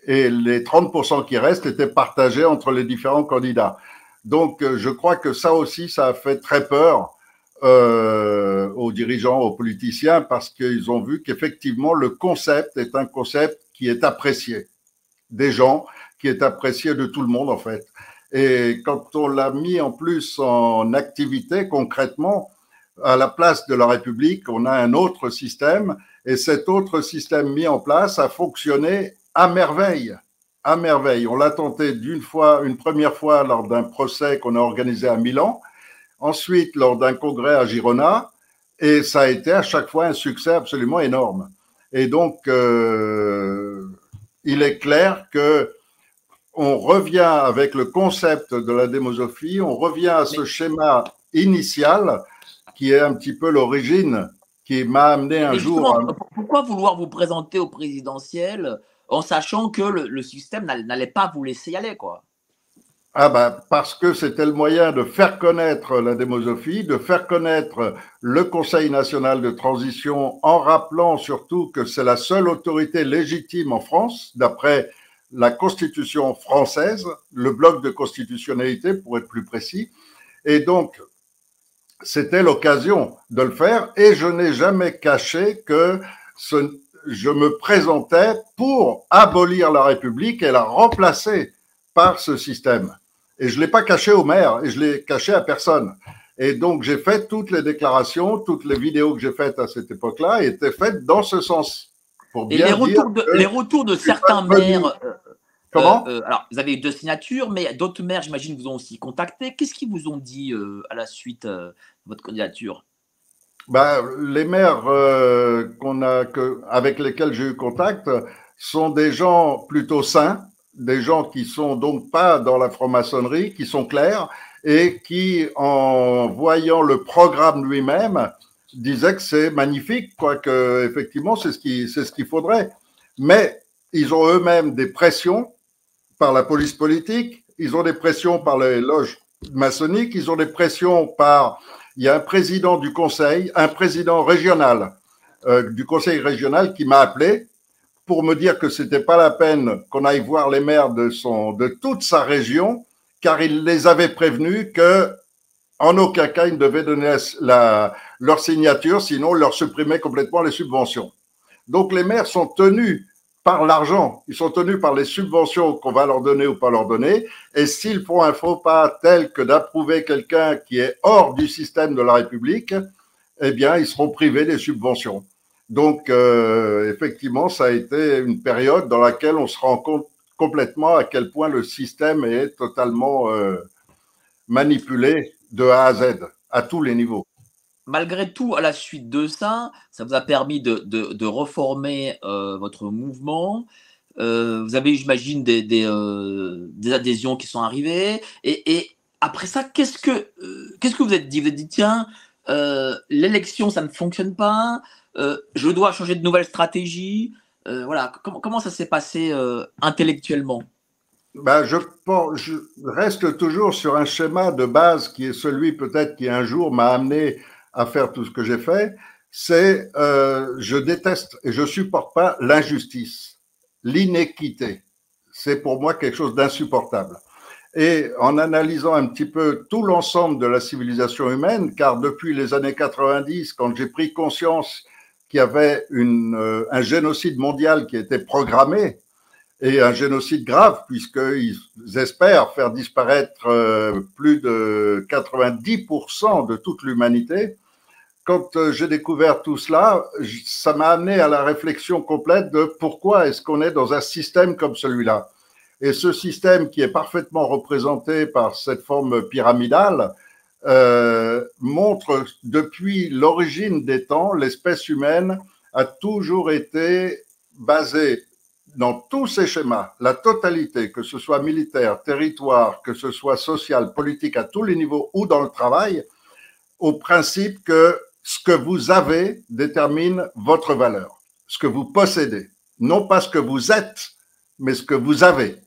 Et les 30% qui restent étaient partagés entre les différents candidats. Donc, euh, je crois que ça aussi, ça a fait très peur euh, aux dirigeants, aux politiciens, parce qu'ils ont vu qu'effectivement, le concept est un concept qui est apprécié des gens, qui est apprécié de tout le monde, en fait. Et quand on l'a mis en plus en activité concrètement, à la place de la République, on a un autre système, et cet autre système mis en place a fonctionné à merveille. À merveille. On l'a tenté d'une fois, une première fois lors d'un procès qu'on a organisé à Milan, ensuite lors d'un congrès à Girona, et ça a été à chaque fois un succès absolument énorme. Et donc, euh, il est clair que on revient avec le concept de la démosophie, on revient à ce schéma initial qui est un petit peu l'origine qui m'a amené un jour. à- pourquoi vouloir vous présenter au présidentiel en sachant que le, système n'allait pas vous laisser y aller, quoi? Ah ben, parce que c'était le moyen de faire connaître la démosophie, de faire connaître le Conseil national de transition en rappelant surtout que c'est la seule autorité légitime en France, d'après la Constitution française, le bloc de constitutionnalité pour être plus précis. Et donc, c'était l'occasion de le faire et je n'ai jamais caché que je me présentais pour abolir la République et la remplacer par ce système. Et je ne l'ai pas caché au maire et je l'ai caché à personne. Et donc, j'ai fait toutes les déclarations, toutes les vidéos que j'ai faites à cette époque-là étaient faites dans ce sens. Pour bien et les retours de, les retours de certains maires. Euh, Comment euh, Alors, vous avez eu deux signatures, mais d'autres maires, j'imagine, vous ont aussi contacté. Qu'est-ce qu'ils vous ont dit euh, à la suite de votre candidature? Ben, Les maires qu'on a, que, avec lesquels j'ai eu contact sont des gens plutôt sains, des gens qui sont donc pas dans la franc-maçonnerie, qui sont clairs et qui, en voyant le programme lui-même, disaient que c'est magnifique, quoi que effectivement c'est ce qui c'est ce qu'il faudrait. Mais ils ont eux-mêmes des pressions par la police politique, ils ont des pressions par les loges maçonniques, ils ont des pressions par il y a un président du conseil, un président régional euh, du conseil régional qui m'a appelé pour me dire que c'était pas la peine qu'on aille voir les maires de son, de toute sa région, car il les avait prévenus que en aucun cas ils ne devaient donner la, leur signature, sinon leur supprimer complètement les subventions. Donc les maires sont tenus par l'argent, ils sont tenus par les subventions qu'on va leur donner ou pas leur donner, et s'ils font un faux pas tel que d'approuver quelqu'un qui est hors du système de la République, eh bien, ils seront privés des subventions. Donc, euh, effectivement, ça a été une période dans laquelle on se rend compte complètement à quel point le système est totalement euh, manipulé de A à Z, à tous les niveaux. Malgré tout, à la suite de ça, ça vous a permis de, de, reformer euh, votre mouvement. Vous avez, j'imagine, des, des, adhésions qui sont arrivées. Et, et après ça, qu'est-ce que, qu'est-ce que vous êtes dit? Vous êtes dit, tiens, l'élection, ça ne fonctionne pas. Euh, je dois changer de nouvelle stratégie. Euh, voilà, comment, ça s'est passé euh, intellectuellement? Ben, je, je reste toujours sur un schéma de base qui est celui peut-être qui un jour m'a amené à faire tout ce que j'ai fait. C'est je déteste et je supporte pas l'injustice, l'inéquité. C'est pour moi quelque chose d'insupportable. Et en analysant un petit peu tout l'ensemble de la civilisation humaine, car depuis les années 90, quand j'ai pris conscience qu'il y avait une, euh, un génocide mondial qui était programmé et un génocide grave puisqu'ils espèrent faire disparaître euh, plus de 90% de toute l'humanité. Quand euh, j'ai découvert tout cela, ça m'a amené à la réflexion complète de pourquoi est-ce qu'on est dans un système comme celui-là. Et ce système qui est parfaitement représenté par cette forme pyramidale, euh, montre depuis l'origine des temps, l'espèce humaine a toujours été basée dans tous ces schémas, la totalité, que ce soit militaire, territoire, que ce soit social, politique, à tous les niveaux ou dans le travail, au principe que ce que vous avez détermine votre valeur, ce que vous possédez, non pas ce que vous êtes, mais ce que vous avez.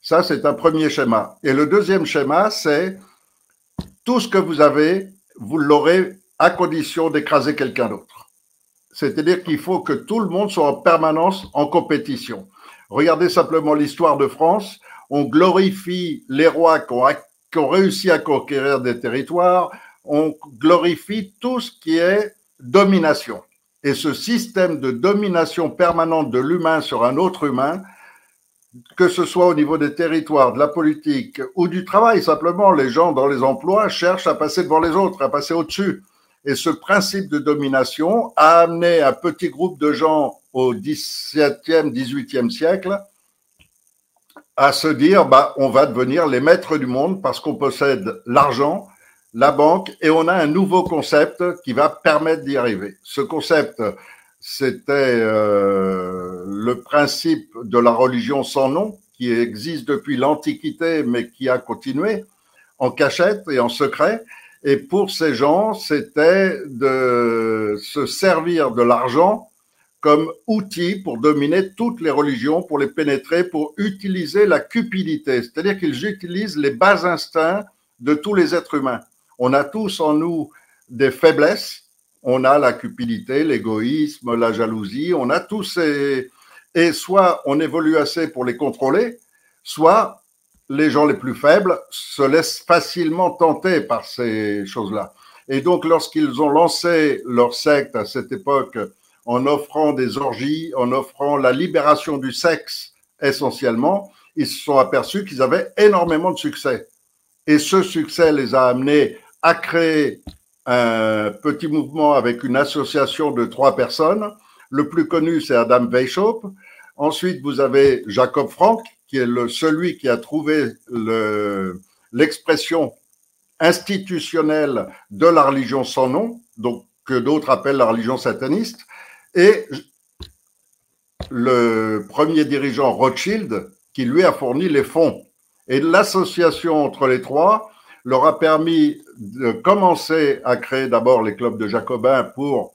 Ça, c'est un premier schéma. Et le deuxième schéma, c'est tout ce que vous avez, vous l'aurez à condition d'écraser quelqu'un d'autre. C'est-à-dire qu'il faut que tout le monde soit en permanence en compétition. Regardez simplement l'histoire de France. On glorifie les rois qui ont, réussi à conquérir des territoires. On glorifie tout ce qui est domination. Et ce système de domination permanente de l'humain sur un autre humain, que ce soit au niveau des territoires, de la politique ou du travail, simplement, les gens dans les emplois cherchent à passer devant les autres, à passer au-dessus. Et ce principe de domination a amené un petit groupe de gens au XVIIe, XVIIIe siècle à se dire, bah, on va devenir les maîtres du monde parce qu'on possède l'argent, la banque, et on a un nouveau concept qui va permettre d'y arriver. Ce concept, c'était euh, le principe de la religion sans nom, qui existe depuis l'Antiquité, mais qui a continué en cachette et en secret. Et pour ces gens, c'était de se servir de l'argent comme outil pour dominer toutes les religions, pour les pénétrer, pour utiliser la cupidité. C'est-à-dire qu'ils utilisent les bas instincts de tous les êtres humains. On a tous en nous des faiblesses. On a la cupidité, l'égoïsme, la jalousie. On a tous ces... Et soit on évolue assez pour les contrôler, soit les gens les plus faibles se laissent facilement tenter par ces choses-là. Et donc, lorsqu'ils ont lancé leur secte à cette époque en offrant des orgies, en offrant la libération du sexe essentiellement, ils se sont aperçus qu'ils avaient énormément de succès. Et ce succès les a amenés à créer un petit mouvement avec une association de trois personnes. Le plus connu, c'est Adam Weishaupt. Ensuite, vous avez Jacob Frank, qui est le, celui qui a trouvé l'expression institutionnelle de la religion sans nom, donc que d'autres appellent la religion sataniste, et le premier dirigeant Rothschild, qui lui a fourni les fonds. Et l'association entre les trois leur a permis de commencer à créer d'abord les clubs de Jacobins pour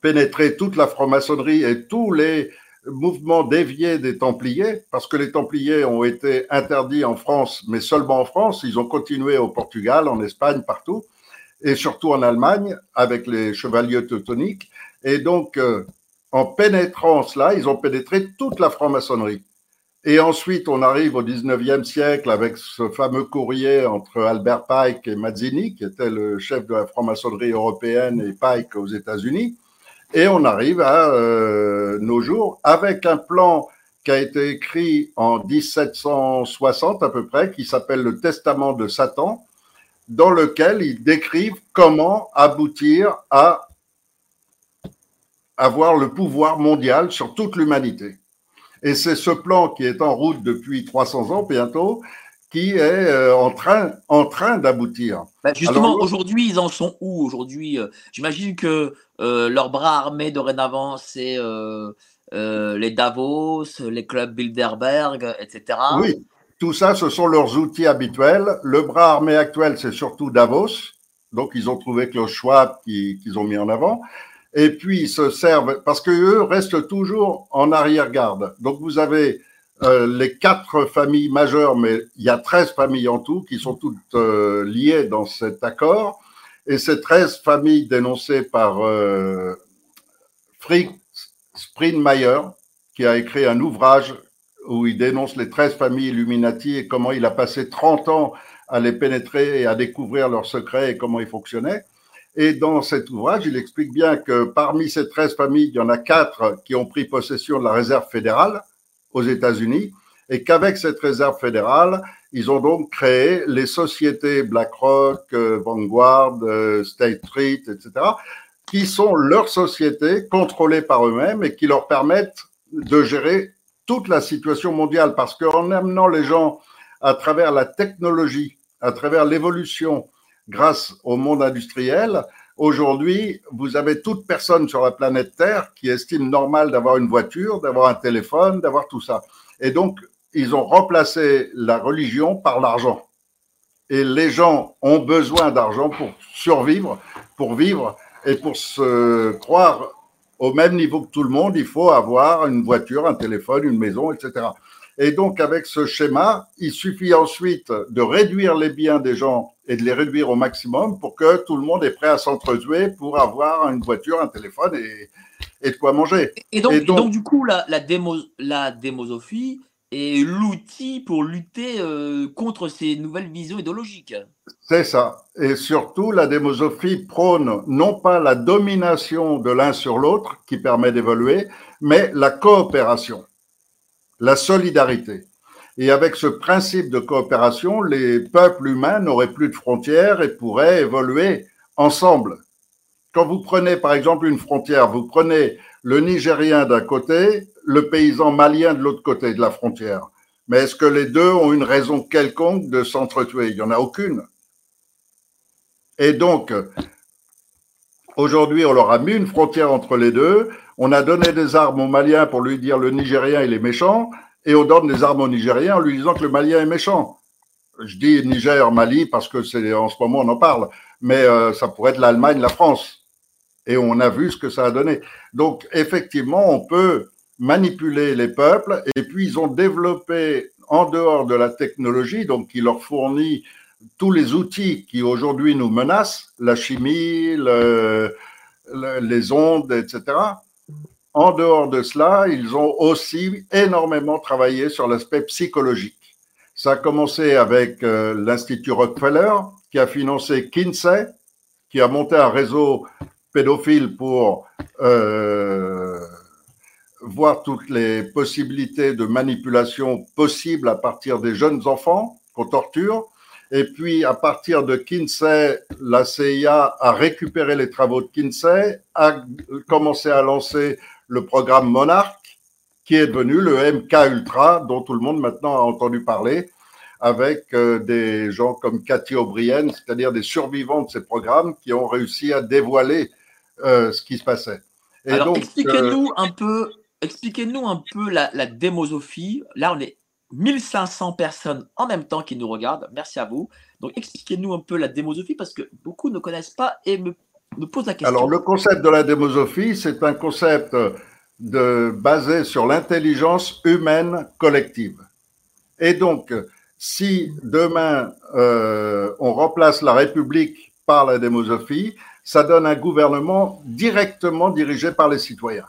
pénétrer toute la franc-maçonnerie et tous les mouvements déviés des Templiers, parce que les Templiers ont été interdits en France, mais seulement en France. Ils ont continué au Portugal, en Espagne, partout, et surtout en Allemagne avec les chevaliers teutoniques. Et donc, euh, en pénétrant cela, ils ont pénétré toute la franc-maçonnerie. Et ensuite, on arrive au 19e siècle avec ce fameux courrier entre Albert Pike et Mazzini, qui était le chef de la franc-maçonnerie européenne et Pike aux États-Unis. Et on arrive à euh, nos jours avec un plan qui a été écrit en 1760 à peu près, qui s'appelle le Testament de Satan, dans lequel ils décrivent comment aboutir à avoir le pouvoir mondial sur toute l'humanité. Et c'est ce plan qui est en route depuis 300 ans bientôt, qui est euh, en train, en train d'aboutir. Bah, justement, aujourd'hui, ils en sont où aujourd'hui euh, J'imagine que euh, leur bras armé dorénavant, c'est les Davos, les clubs Bilderberg, etc. Oui, tout ça, ce sont leurs outils habituels. Le bras armé actuel, c'est surtout Davos. Donc, ils ont trouvé Klaus Schwab qu'ils ont mis en avant et puis ils se servent, parce qu'eux restent toujours en arrière-garde. Donc vous avez euh, les quatre familles majeures, mais il y a 13 familles en tout qui sont toutes euh, liées dans cet accord. Et ces 13 familles dénoncées par euh, Fritz Springmeier, qui a écrit un ouvrage où il dénonce les 13 familles Illuminati et comment il a passé 30 ans à les pénétrer et à découvrir leurs secrets et comment ils fonctionnaient. Et dans cet ouvrage, il explique bien que parmi ces 13 familles, il y en a quatre qui ont pris possession de la réserve fédérale aux États-Unis et qu'avec cette réserve fédérale, ils ont donc créé les sociétés BlackRock, euh, Vanguard, euh, State Street, etc., qui sont leurs sociétés contrôlées par eux-mêmes et qui leur permettent de gérer toute la situation mondiale. Parce qu'en amenant les gens à travers la technologie, à travers l'évolution, grâce au monde industriel. Aujourd'hui, vous avez toute personne sur la planète Terre qui estime normal d'avoir une voiture, d'avoir un téléphone, d'avoir tout ça. Et donc, ils ont remplacé la religion par l'argent. Et les gens ont besoin d'argent pour survivre, pour vivre et pour se croire au même niveau que tout le monde. Il faut avoir une voiture, un téléphone, une maison, etc. Et donc, avec ce schéma, il suffit ensuite de réduire les biens des gens et de les réduire au maximum pour que tout le monde est prêt à s'entretuer pour avoir une voiture, un téléphone et, et de quoi manger. Et donc, donc, du coup, la, la, démo, la démosophie est l'outil pour lutter euh, contre ces nouvelles visions idéologiques. C'est ça. Et surtout, la démosophie prône non pas la domination de l'un sur l'autre qui permet d'évoluer, mais la coopération la solidarité. Et avec ce principe de coopération, les peuples humains n'auraient plus de frontières et pourraient évoluer ensemble. Quand vous prenez par exemple une frontière, vous prenez le Nigérien d'un côté, le paysan malien de l'autre côté de la frontière. Mais est-ce que les deux ont une raison quelconque de s'entretuer? Il n'y en a aucune. Et donc, aujourd'hui, on leur a mis une frontière entre les deux. On a donné des armes au Malien pour lui dire le Nigérien, il est méchant, et on donne des armes au Nigérien en lui disant que le Malien est méchant. Je dis Niger, Mali, parce que c'est en ce moment on en parle, mais euh, ça pourrait être l'Allemagne, la France. Et on a vu ce que ça a donné. Donc, effectivement, on peut manipuler les peuples et puis ils ont développé en dehors de la technologie, donc qui leur fournit tous les outils qui aujourd'hui nous menacent, la chimie, les ondes, etc. En dehors de cela, ils ont aussi énormément travaillé sur l'aspect psychologique. Ça a commencé avec euh, l'Institut Rockefeller, qui a financé Kinsey, qui a monté un réseau pédophile pour euh, voir toutes les possibilités de manipulation possibles à partir des jeunes enfants qu'on torture. Et puis, à partir de Kinsey, la CIA a récupéré les travaux de Kinsey, a commencé à lancer le programme Monarch, qui est devenu le MK Ultra, dont tout le monde maintenant a entendu parler, avec euh, des gens comme Cathy O'Brien, c'est-à-dire des survivants de ces programmes qui ont réussi à dévoiler euh, ce qui se passait. Et Alors, expliquez-nous euh, un peu, expliquez-nous un peu la, la, démosophie. Là, on est 1500 personnes en même temps qui nous regardent. Merci à vous. Donc, expliquez-nous un peu la démosophie parce que beaucoup ne connaissent pas et me, posent la question. Alors, le concept de la démosophie, c'est un concept de, basé sur l'intelligence humaine collective. Et donc, si demain euh, on remplace la République par la démosophie, ça donne un gouvernement directement dirigé par les citoyens.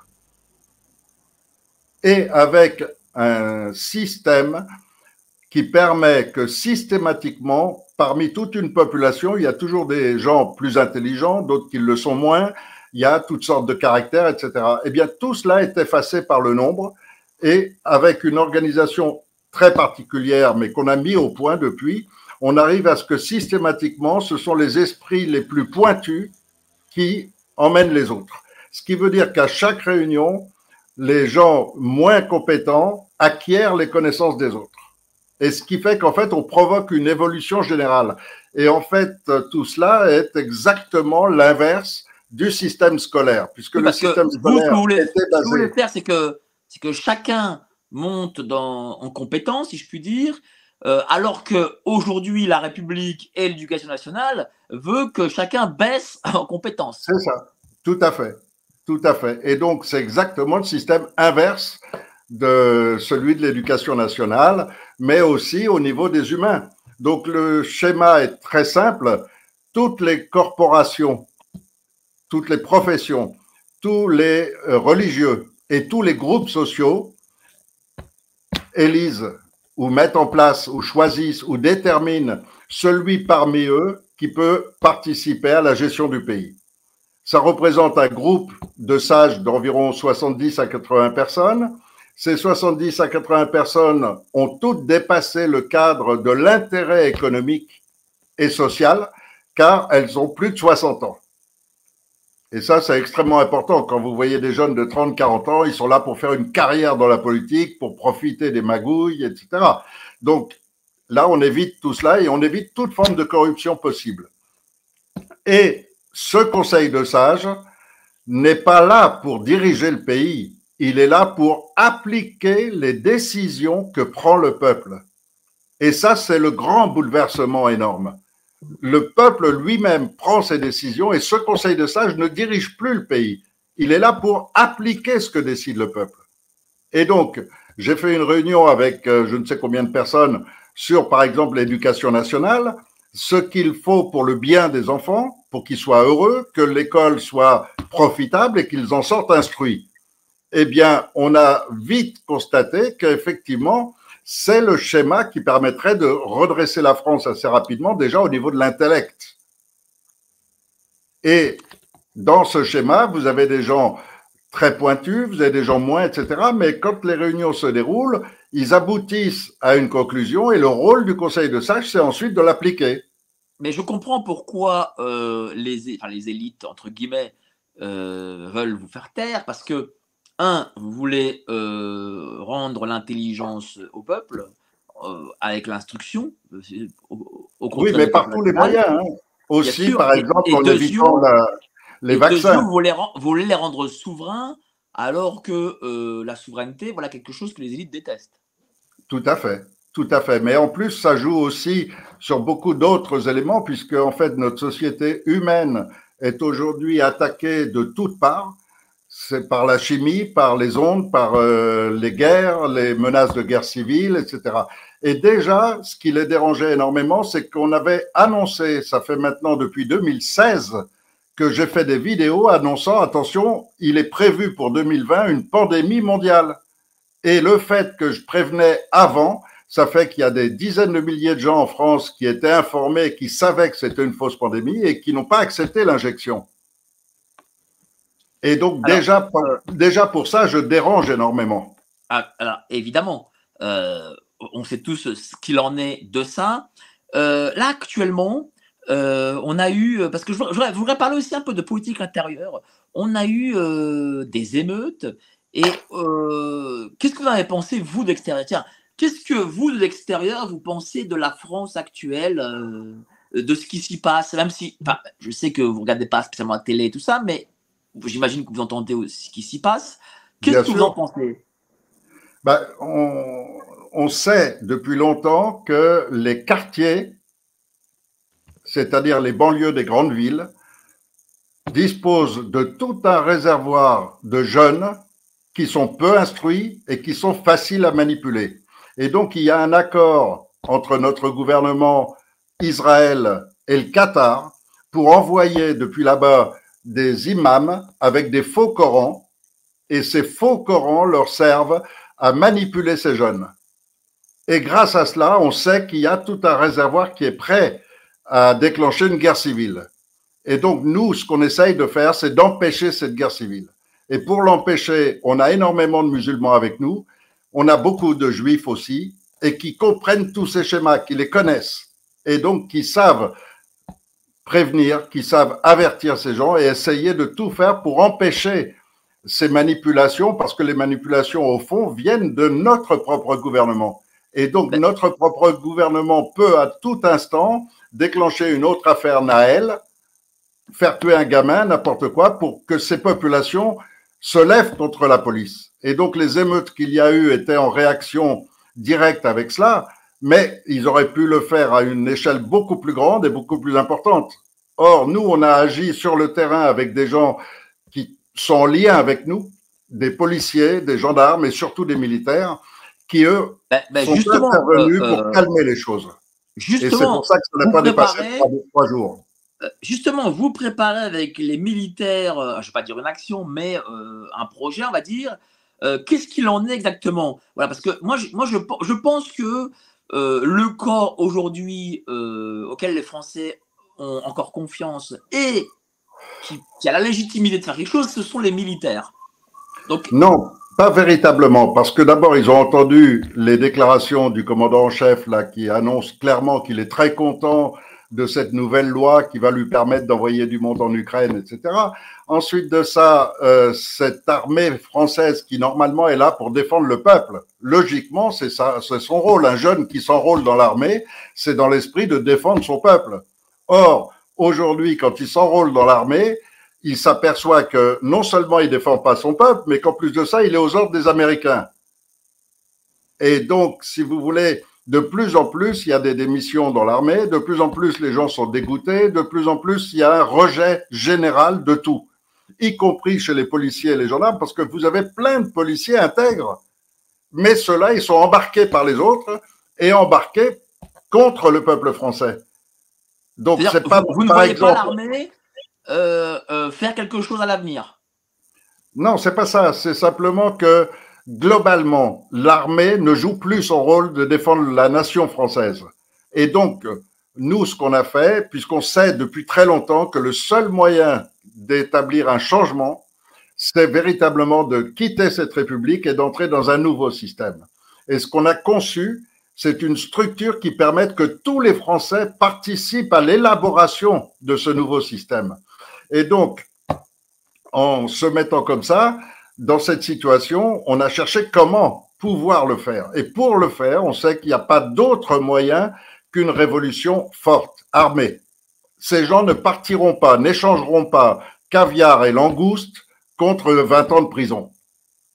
Et avec un système qui permet que systématiquement, parmi toute une population, il y a toujours des gens plus intelligents, d'autres qui le sont moins, il y a toutes sortes de caractères, etc. Eh bien, tout cela est effacé par le nombre et avec une organisation très particulière, mais qu'on a mis au point depuis, on arrive à ce que systématiquement, ce sont les esprits les plus pointus qui emmènent les autres. Ce qui veut dire qu'à chaque réunion, les gens moins compétents acquièrent les connaissances des autres. Et ce qui fait qu'en fait, on provoque une évolution générale. Et en fait, tout cela est exactement l'inverse du système scolaire, puisque le système scolaire. Vous, ce que vous voulez faire, c'est que, c'est que chacun monte dans, en compétence, si je puis dire, euh, alors que aujourd'hui la République et l'éducation nationale veut que chacun baisse en compétence. C'est ça, tout à fait, tout à fait. Et donc c'est exactement le système inverse de celui de l'éducation nationale, mais aussi au niveau des humains. Donc le schéma est très simple. Toutes les corporations toutes les professions, tous les euh, religieux et tous les groupes sociaux élisent ou mettent en place ou choisissent ou déterminent celui parmi eux qui peut participer à la gestion du pays. Ça représente un groupe de sages d'environ 70 à 80 personnes. Ces 70 à 80 personnes ont toutes dépassé le cadre de l'intérêt économique et social car elles ont plus de 60 ans. Et ça, c'est extrêmement important. Quand vous voyez des jeunes de 30, 40 ans, ils sont là pour faire une carrière dans la politique, pour profiter des magouilles, etc. Donc, là, on évite tout cela et on évite toute forme de corruption possible. Et ce conseil de sages n'est pas là pour diriger le pays. Il est là pour appliquer les décisions que prend le peuple. Et ça, c'est le grand bouleversement énorme le peuple lui-même prend ses décisions et ce conseil de sages ne dirige plus le pays. Il est là pour appliquer ce que décide le peuple. Et donc, j'ai fait une réunion avec euh, je ne sais combien de personnes sur, par exemple, l'éducation nationale, ce qu'il faut pour le bien des enfants, pour qu'ils soient heureux, que l'école soit profitable et qu'ils en sortent instruits. Eh bien, on a vite constaté qu'effectivement, c'est le schéma qui permettrait de redresser la France assez rapidement, déjà au niveau de l'intellect. Et dans ce schéma, vous avez des gens très pointus, vous avez des gens moins, etc. Mais quand les réunions se déroulent, ils aboutissent à une conclusion et le rôle du Conseil de sages, c'est ensuite de l'appliquer. Mais je comprends pourquoi euh, les, les élites, entre guillemets, euh, veulent vous faire taire, parce que un, vous voulez euh, rendre l'intelligence au peuple avec l'instruction. Euh, oui, mais par tous les moyens. Hein. Aussi, par exemple, en évitant les vaccins. vous, voulez, les rendre souverains alors que la souveraineté, voilà quelque chose que les élites détestent. Tout à fait. Tout à fait. Mais en plus, ça joue aussi sur beaucoup d'autres éléments, puisque en fait, notre société humaine est aujourd'hui attaqué de toutes parts. C'est par la chimie, par les ondes, par euh, les guerres, les menaces de guerre civile, etc. Et déjà, ce qui les dérangeait énormément, c'est qu'on avait annoncé, ça fait maintenant depuis 2016, que j'ai fait des vidéos annonçant, attention, il est prévu pour 2020 une pandémie mondiale. Et le fait que je prévenais avant, ça fait qu'il y a des dizaines de milliers de gens en France qui étaient informés, qui savaient que c'était une fausse pandémie et qui n'ont pas accepté l'injection. Et donc déjà, pour, euh, déjà pour ça, je dérange énormément. Ah, alors évidemment, euh, on sait tous ce qu'il en est de ça. Euh, là actuellement, on a eu, parce que je voudrais, parler aussi un peu de politique intérieure, on a eu des émeutes. Et qu'est-ce que vous en avez pensé, vous, d'extérieur? Tiens, Qu'est-ce que vous, de l'extérieur, vous pensez de la France actuelle, euh, de ce qui s'y passe? Même si, enfin, je sais que vous ne regardez pas spécialement la télé et tout ça, mais j'imagine que vous entendez ce qui s'y passe. Qu'est-ce que vous en pensez? Ben, on, on sait depuis longtemps que les quartiers, c'est-à-dire les banlieues des grandes villes, disposent de tout un réservoir de jeunes qui sont peu instruits et qui sont faciles à manipuler. Et donc, il y a un accord entre notre gouvernement, Israël et le Qatar pour envoyer depuis là-bas des imams avec des faux Corans. Et ces faux Corans leur servent à manipuler ces jeunes. Et grâce à cela, on sait qu'il y a tout un réservoir qui est prêt à déclencher une guerre civile. Et donc, nous, ce qu'on essaye de faire, c'est d'empêcher cette guerre civile. Et pour l'empêcher, on a énormément de musulmans avec nous on a beaucoup de juifs aussi, et qui comprennent tous ces schémas, qui les connaissent, et donc qui savent prévenir, qui savent avertir ces gens et essayer de tout faire pour empêcher ces manipulations, parce que les manipulations, au fond, viennent de notre propre gouvernement. Et donc, ben notre propre gouvernement peut à tout instant déclencher une autre affaire Naël, faire tuer un gamin, n'importe quoi, pour que ces populations se lèvent contre la police. Et donc les émeutes qu'il y a eu étaient en réaction directe avec cela, mais ils auraient pu le faire à une échelle beaucoup plus grande et beaucoup plus importante. Or, nous, on a agi sur le terrain avec des gens qui sont en lien avec nous, des policiers, des gendarmes et surtout des militaires, qui, eux, ben, ben sont intervenus pour euh, calmer les choses. Justement, et c'est pour ça que ça n'a pas dépassé trois jours. Euh, justement, vous préparez avec les militaires, euh, je ne vais pas dire une action, mais un projet, on va dire, euh, qu'est-ce qu'il en est exactement? Voilà, parce que moi, je, moi, je, pense que euh, le corps aujourd'hui euh, auquel les Français ont encore confiance et qui, a la légitimité de faire quelque chose, ce sont les militaires. Donc, non, pas véritablement, parce que d'abord, ils ont entendu les déclarations du commandant en chef là, qui annonce clairement qu'il est très content de cette nouvelle loi qui va lui permettre d'envoyer du monde en Ukraine, etc. Ensuite de ça, euh, cette armée française qui normalement est là pour défendre le peuple, logiquement, c'est ça, c'est son rôle. Un jeune qui s'enrôle dans l'armée, c'est dans l'esprit de défendre son peuple. Or, aujourd'hui, quand il s'enrôle dans l'armée, il s'aperçoit que non seulement il défend pas son peuple, mais qu'en plus de ça, il est aux ordres des Américains. Et donc, si vous voulez, de plus en plus, il y a des démissions dans l'armée, de plus en plus, les gens sont dégoûtés, de plus en plus, il y a un rejet général de tout, y compris chez les policiers et les gendarmes, parce que vous avez plein de policiers intègres, mais ceux-là, ils sont embarqués par les autres et embarqués contre le peuple français. Donc, c'est pas. Vous, ne voyez pas l'armée euh, euh, faire quelque chose à l'avenir Non, c'est pas ça. C'est simplement que globalement, l'armée ne joue plus son rôle de défendre la nation française. Et donc, nous, ce qu'on a fait, puisqu'on sait depuis très longtemps que le seul moyen d'établir un changement, c'est véritablement de quitter cette République et d'entrer dans un nouveau système. Et ce qu'on a conçu, c'est une structure qui permette que tous les Français participent à l'élaboration de ce nouveau système. Et donc, en se mettant comme ça, dans cette situation, on a cherché comment pouvoir le faire. Et pour le faire, on sait qu'il n'y a pas d'autre moyen qu'une révolution forte, armée. Ces gens ne partiront pas, n'échangeront pas caviar et langouste contre 20 ans de prison.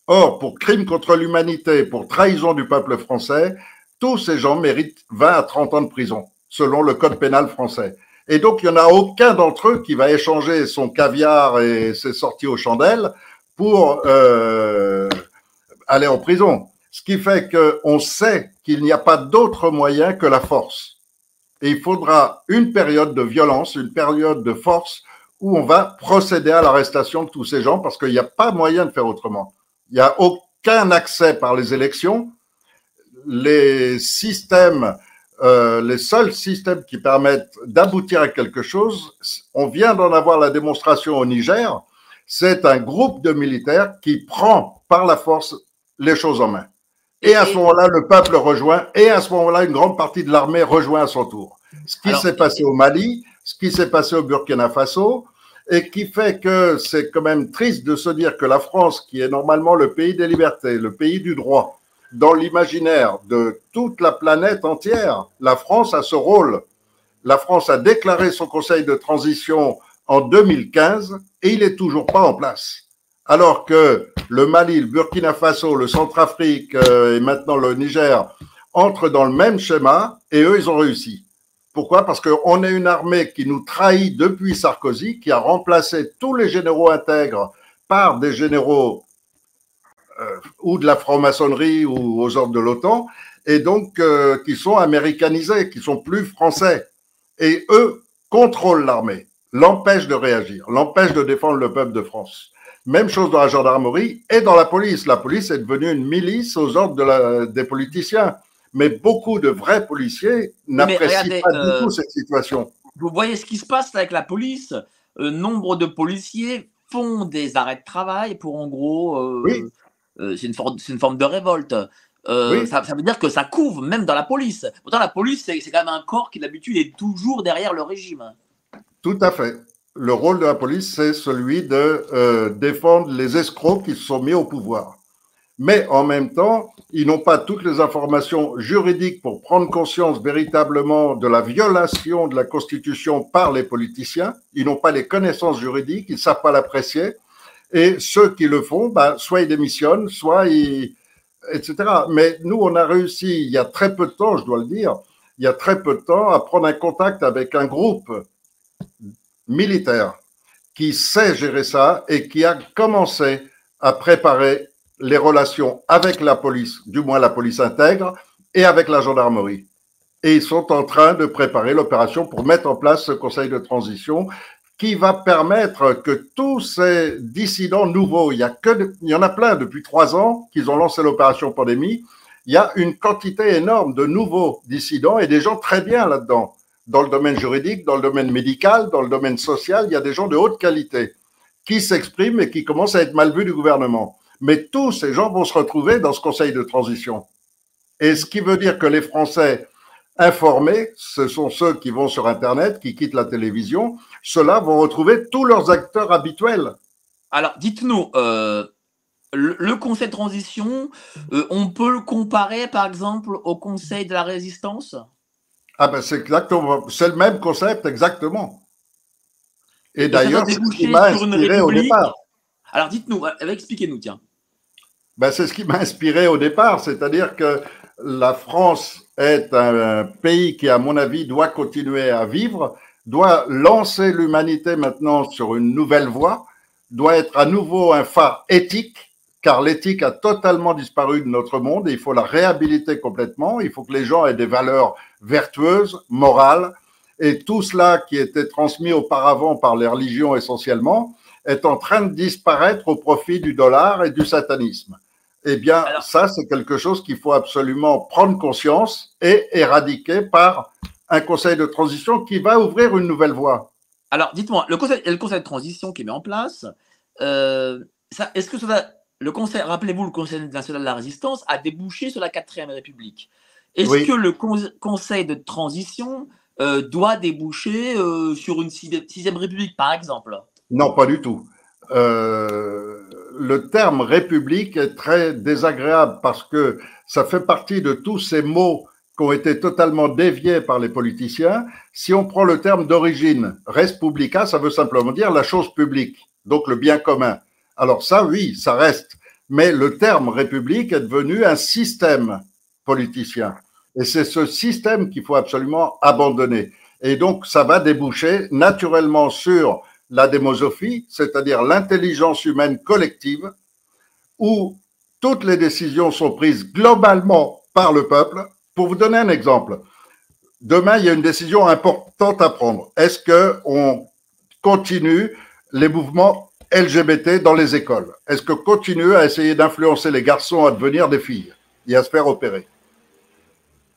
Or, pour crime contre l'humanité, pour trahison du peuple français, tous ces gens méritent 20 à 30 ans de prison, selon le code pénal français. Et donc, il n'y en a aucun d'entre eux qui va échanger son caviar et ses sorties aux chandelles pour euh, aller en prison. Ce qui fait qu'on sait qu'il n'y a pas d'autre moyen que la force. Et il faudra une période de violence, une période de force où on va procéder à l'arrestation de tous ces gens parce qu'il n'y a pas moyen de faire autrement. Il n'y a aucun accès par les élections. Les systèmes euh, les seuls systèmes qui permettent d'aboutir à quelque chose, on vient d'en avoir la démonstration au Niger, c'est un groupe de militaires qui prend par la force les choses en main. Et à ce moment-là, le peuple rejoint, et à ce moment-là, une grande partie de l'armée rejoint à son tour. Ce qui s'est passé au Mali, ce qui s'est passé au Burkina Faso, et qui fait que c'est quand même triste de se dire que la France, qui est normalement le pays des libertés, le pays du droit, dans l'imaginaire de toute la planète entière, la France a ce rôle. La France a déclaré son conseil de transition en 2015 et il est toujours pas en place. Alors que le Mali, le Burkina Faso, le Centrafrique euh, et maintenant le Niger entrent dans le même schéma et eux, ils ont réussi. Pourquoi? Parce qu'on est une armée qui nous trahit depuis Sarkozy, qui a remplacé tous les généraux intègres par des généraux euh, ou de la franc-maçonnerie ou aux ordres de l'OTAN, et donc euh, qui sont américanisés, qui sont plus français. Et eux contrôlent l'armée, l'empêchent de réagir, l'empêchent de défendre le peuple de France. Même chose dans la gendarmerie et dans la police. La police est devenue une milice aux ordres de la, des politiciens. Mais beaucoup de vrais policiers n'apprécient pas du euh, tout cette situation. Vous voyez ce qui se passe avec la police. nombre de policiers font des arrêts de travail pour en gros oui. Euh, c'est une, une, forme de révolte. Euh, ça, ça, veut dire que ça couvre même dans la police. Pourtant, la police, c'est quand même un corps qui d'habitude est toujours derrière le régime. Tout à fait. Le rôle de la police, c'est celui de euh, défendre les escrocs qui se sont mis au pouvoir. Mais en même temps, ils n'ont pas toutes les informations juridiques pour prendre conscience véritablement de la violation de la Constitution par les politiciens. Ils n'ont pas les connaissances juridiques, ils ne savent pas l'apprécier. Et ceux qui le font, bah, soit ils démissionnent, soit ils, etc. Mais nous, on a réussi, il y a très peu de temps, je dois le dire, il y a très peu de temps, à prendre un contact avec un groupe militaire qui sait gérer ça et qui a commencé à préparer les relations avec la police, du moins la police intègre, et avec la gendarmerie. Et ils sont en train de préparer l'opération pour mettre en place ce conseil de transition qui va permettre que tous ces dissidents nouveaux, il y, a que il y en a plein depuis trois ans qu'ils ont lancé l'opération pandémie, il y a une quantité énorme de nouveaux dissidents et des gens très bien là-dedans. Dans le domaine juridique, dans le domaine médical, dans le domaine social, il y a des gens de haute qualité qui s'expriment et qui commencent à être mal vus du gouvernement. Mais tous ces gens vont se retrouver dans ce conseil de transition. Et ce qui veut dire que les Français informés, ce sont ceux qui vont sur Internet, qui quittent la télévision, ceux-là vont retrouver tous leurs acteurs habituels. Alors, dites-nous, euh, le, Conseil de transition, euh, on peut le comparer, par exemple, au Conseil de la résistance? Ah ben c'est exactement, c'est le même concept, exactement. Et, d'ailleurs, c'est ce qui m'a inspiré au départ. Alors, dites-nous, euh, expliquez-nous, tiens. Ben, c'est ce qui m'a inspiré au départ, c'est-à-dire que la France est un pays qui, à mon avis, doit continuer à vivre, doit lancer l'humanité maintenant sur une nouvelle voie, doit être à nouveau un phare éthique, car l'éthique a totalement disparu de notre monde et il faut la réhabiliter complètement. Il faut que les gens aient des valeurs vertueuses, morales, et tout cela qui était transmis auparavant par les religions essentiellement est en train de disparaître au profit du dollar et du satanisme. Eh bien, ça, c'est quelque chose qu'il faut absolument prendre conscience et éradiquer par un conseil de transition qui va ouvrir une nouvelle voie. Alors, dites-moi, le conseil, le conseil de transition qui est mis en place, euh, est-ce que ça le conseil, rappelez-vous, le Conseil national de la résistance a débouché sur la quatrième République. Est-ce que le conseil de transition euh, doit déboucher euh, sur une sixième République, par exemple? Non, pas du tout. Euh, le terme république est très désagréable parce que ça fait partie de tous ces mots qui ont été totalement déviés par les politiciens. Si on prend le terme d'origine, res publica, ça veut simplement dire la chose publique, donc le bien commun. Alors ça, oui, ça reste. Mais le terme république est devenu un système politicien. Et c'est ce système qu'il faut absolument abandonner. Et donc, ça va déboucher naturellement sur la démosophie, c'est-à-dire l'intelligence humaine collective, où toutes les décisions sont prises globalement par le peuple. Pour vous donner un exemple, demain, il y a une décision importante à prendre. Est-ce qu'on continue les mouvements LGBT dans les écoles? Est-ce qu'on continue à essayer d'influencer les garçons à devenir des filles? Et à se faire opérer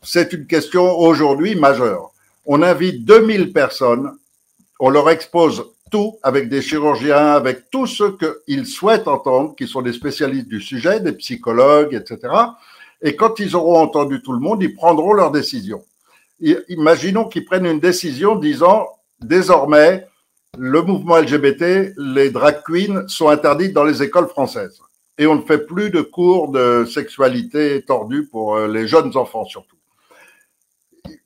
C'est une question aujourd'hui majeure. On invite 2000 personnes, on leur expose tout avec des chirurgiens, avec tous ceux qu'ils souhaitent entendre, qui sont des spécialistes du sujet, des psychologues, etc. Et quand ils auront entendu tout le monde, ils prendront leur décision. Imaginons qu'ils prennent une décision disant désormais, le mouvement LGBT, les drag queens sont interdites dans les écoles françaises. Et on ne fait plus de cours de sexualité tordue pour euh, les jeunes enfants surtout.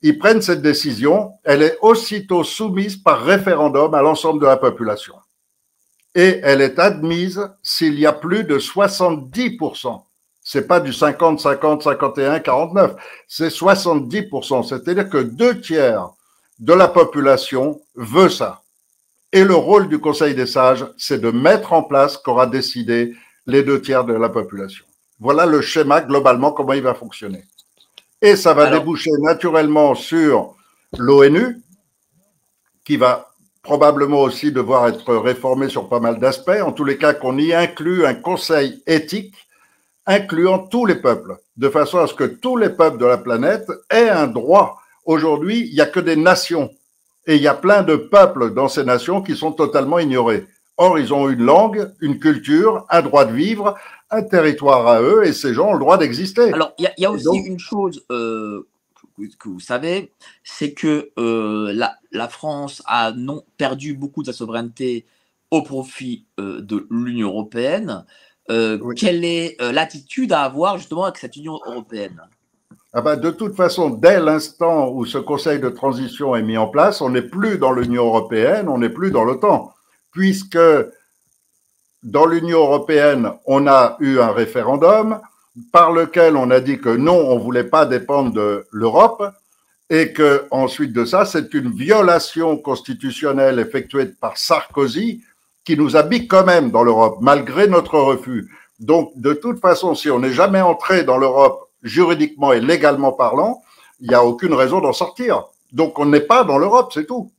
Ils prennent cette décision, elle est aussitôt soumise par référendum à l'ensemble de la population. Et elle est admise s'il y a plus de 70%. C'est pas du 50, 50, 51, 49. C'est 70%. C'est-à-dire que deux tiers de la population veut ça. Et le rôle du Conseil des sages, c'est de mettre en place qu'aura décidé les deux tiers de la population. Voilà le schéma globalement, comment il va fonctionner. Et ça va déboucher naturellement sur l'ONU, qui va probablement aussi devoir être réformé sur pas mal d'aspects. En tous les cas, qu'on y inclut un conseil éthique incluant tous les peuples, de façon à ce que tous les peuples de la planète aient un droit. Aujourd'hui, il n'y a que des nations et il y a plein de peuples dans ces nations qui sont totalement ignorés. Or, ils ont une langue, une culture, un droit de vivre, un territoire à eux, et ces gens ont le droit d'exister. Alors, il y, a aussi une chose euh, que vous savez, c'est que euh, la, France a non perdu beaucoup de sa souveraineté au profit euh, de l'Union européenne. Quelle est l'attitude à avoir justement avec cette Union européenne? Ah ben, de toute façon, dès l'instant où ce conseil de transition est mis en place, on n'est plus dans l'Union européenne, on n'est plus dans l'OTAN, puisque dans l'Union européenne, on a eu un référendum par lequel on a dit que non, on voulait pas dépendre de l'Europe et que ensuite de ça, c'est une violation constitutionnelle effectuée par Sarkozy qui nous habite quand même dans l'Europe malgré notre refus. Donc, de toute façon, si on n'est jamais entré dans l'Europe juridiquement et légalement parlant, il n'y a aucune raison d'en sortir. Donc on n'est pas dans l'Europe, c'est tout.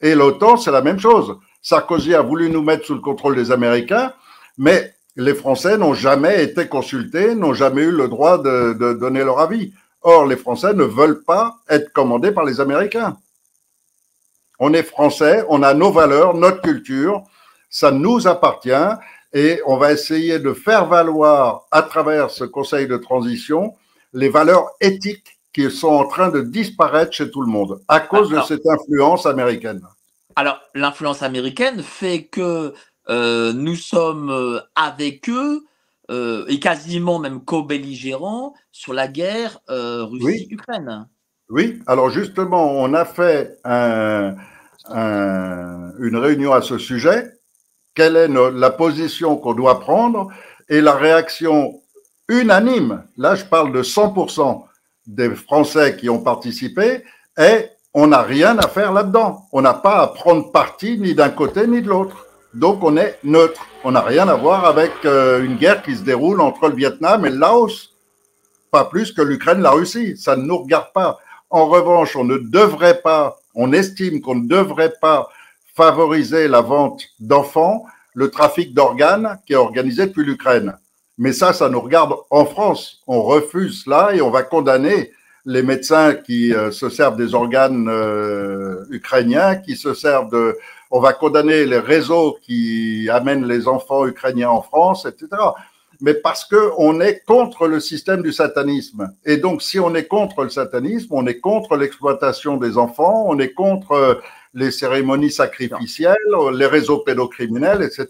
Et l'OTAN, c'est la même chose. Sarkozy a voulu nous mettre sous le contrôle des Américains, mais les Français n'ont jamais été consultés, n'ont jamais eu le droit de, de, donner leur avis. Or, les Français ne veulent pas être commandés par les Américains. On est Français, on a nos valeurs, notre culture, ça nous appartient et on va essayer de faire valoir à travers ce conseil de transition les valeurs éthiques qui sont en train de disparaître chez tout le monde à cause de cette influence américaine. Alors, l'influence américaine fait que euh, nous sommes euh, avec eux euh, et quasiment même co-belligérants sur la guerre Russie-Ukraine. Oui. alors justement, on a fait un, une réunion à ce sujet quelle est la position qu'on doit prendre et la réaction unanime, là je parle de 100% des Français qui ont participé, est on n'a rien à faire là-dedans. On n'a pas à prendre parti ni d'un côté ni de l'autre. Donc on est neutre. On n'a rien à voir avec euh, une guerre qui se déroule entre le Vietnam et le Laos. Pas plus que l'Ukraine, la Russie. Ça ne nous regarde pas. En revanche, on ne devrait pas, on estime qu'on ne devrait pas favoriser la vente d'enfants, le trafic d'organes qui est organisé depuis l'Ukraine. Mais ça, ça nous regarde en France. On refuse cela et on va condamner les médecins qui euh, se servent des organes euh, ukrainiens, qui se servent de... On va condamner les réseaux qui amènent les enfants ukrainiens en France, etc. Mais parce que on est contre le système du satanisme. Et donc, si on est contre le satanisme, on est contre l'exploitation des enfants, on est contre les cérémonies sacrificielles, les réseaux pédocriminels, etc.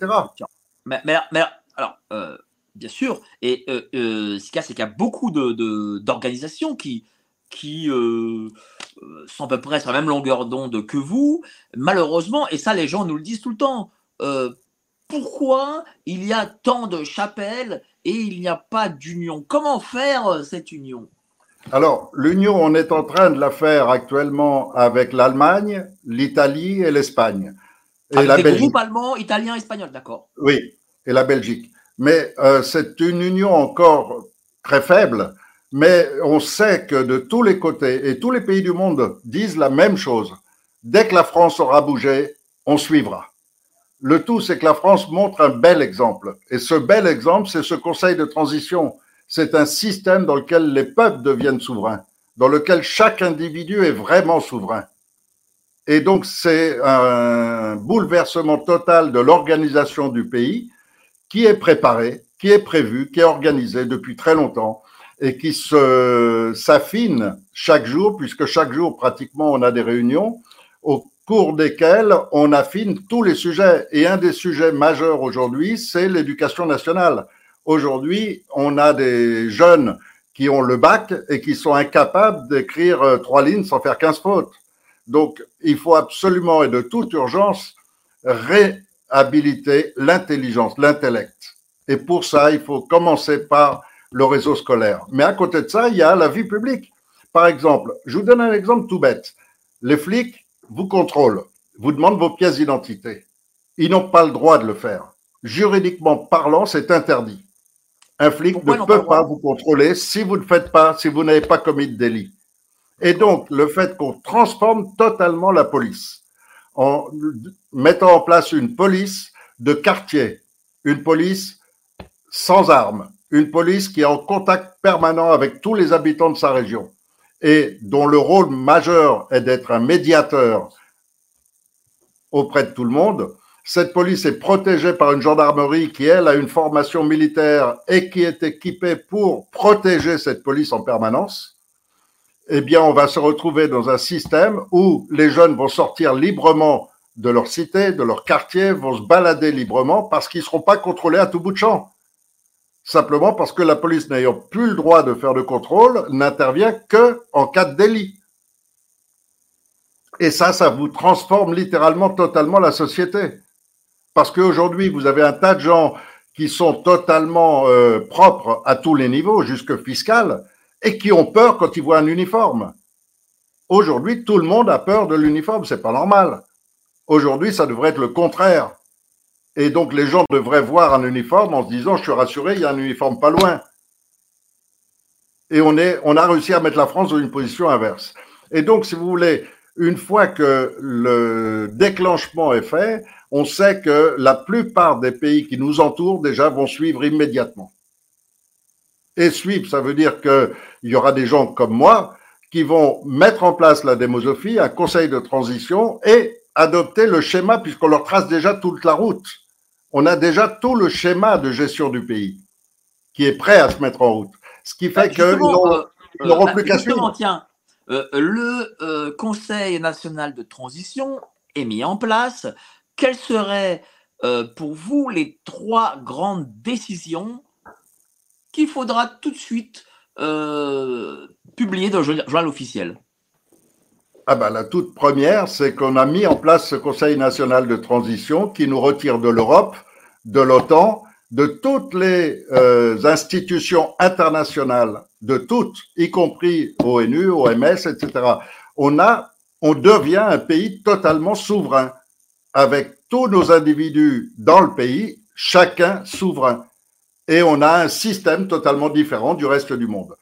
Mais, mais, alors, euh, bien sûr, et euh, euh, ce qu'il y a, c'est qu'il y a beaucoup d'organisations de, qui, qui sont à peu près sur la même longueur d'onde que vous, malheureusement, et ça, les gens nous le disent tout le temps. pourquoi il y a tant de chapelles et il n'y a pas d'union? Comment faire cette union? Alors, l'union, on est en train de la faire actuellement avec l'Allemagne, l'Italie et l'Espagne. Et avec la des Belgique. groupes allemands, italiens, espagnols, d'accord. Oui, et la Belgique. Mais euh, c'est une union encore très faible, mais on sait que de tous les côtés, et tous les pays du monde disent la même chose, dès que la France aura bougé, on suivra. Le tout, c'est que la France montre un bel exemple. Et ce bel exemple, c'est ce Conseil de transition. C'est un système dans lequel les peuples deviennent souverains, dans lequel chaque individu est vraiment souverain. Et donc, c'est un bouleversement total de l'organisation du pays qui est préparé, qui est prévu, qui est organisé depuis très longtemps et qui se s'affine chaque jour, puisque chaque jour, pratiquement, on a des réunions au cours desquelles on affine tous les sujets. Et un des sujets majeurs aujourd'hui, c'est l'éducation nationale. Aujourd'hui, on a des jeunes qui ont le bac et qui sont incapables d'écrire euh, trois lignes sans faire 15 fautes. Donc, il faut absolument et de toute urgence réhabiliter l'intelligence, l'intellect. Et pour ça, il faut commencer par le réseau scolaire. Mais à côté de ça, il y a la vie publique. Par exemple, je vous donne un exemple tout bête. Les flics vous contrôlent, vous demandent vos pièces d'identité. Ils n'ont pas le droit de le faire. Juridiquement parlant, c'est interdit. Un flic ne peut pas vous contrôler si vous ne faites pas, si vous n'avez pas commis de délit. Et donc, le fait qu'on transforme totalement la police en mettant en place une police de quartier, une police sans armes, une police qui est en contact permanent avec tous les habitants de sa région et dont le rôle majeur est d'être un médiateur auprès de tout le monde. Cette police est protégée par une gendarmerie qui, elle, a une formation militaire et qui est équipée pour protéger cette police en permanence. Eh bien, on va se retrouver dans un système où les jeunes vont sortir librement de leur cité, de leur quartier, vont se balader librement parce qu'ils ne seront pas contrôlés à tout bout de champ simplement parce que la police n'ayant plus le droit de faire de contrôle n'intervient que en cas de délit. Et ça, ça vous transforme littéralement totalement la société. Parce qu'aujourd'hui, vous avez un tas de gens qui sont totalement euh, propres à tous les niveaux, jusque fiscal, et qui ont peur quand ils voient un uniforme. Aujourd'hui, tout le monde a peur de l'uniforme, c'est pas normal. Aujourd'hui, ça devrait être le contraire. Et donc les gens devraient voir un uniforme en se disant je suis rassuré, il y a un uniforme pas loin. Et on, est, on a réussi à mettre la France dans une position inverse. Et donc, si vous voulez, une fois que le déclenchement est fait, on sait que la plupart des pays qui nous entourent déjà vont suivre immédiatement. Et suivre, ça veut dire qu'il y aura des gens comme moi qui vont mettre en place la démosophie, un conseil de transition et adopter le schéma puisqu'on leur trace déjà toute la route on a déjà tout le schéma de gestion du pays qui est prêt à se mettre en route. Ce qui fait qu'ils n'auront plus qu'à suivre. Tiens, euh, le euh, Conseil national de transition est mis en place. Quelles seraient euh, pour vous les trois grandes décisions qu'il faudra tout de suite publier dans le journal officiel? Ah ben, la toute première, c'est qu'on a mis en place ce Conseil national de transition qui nous retire de l'Europe, de l'OTAN, de toutes les euh, institutions internationales, de toutes, y compris ONU, OMS, etc. On a, on devient un pays totalement souverain, avec tous nos individus dans le pays, chacun souverain. Et on a un système totalement différent du reste du monde.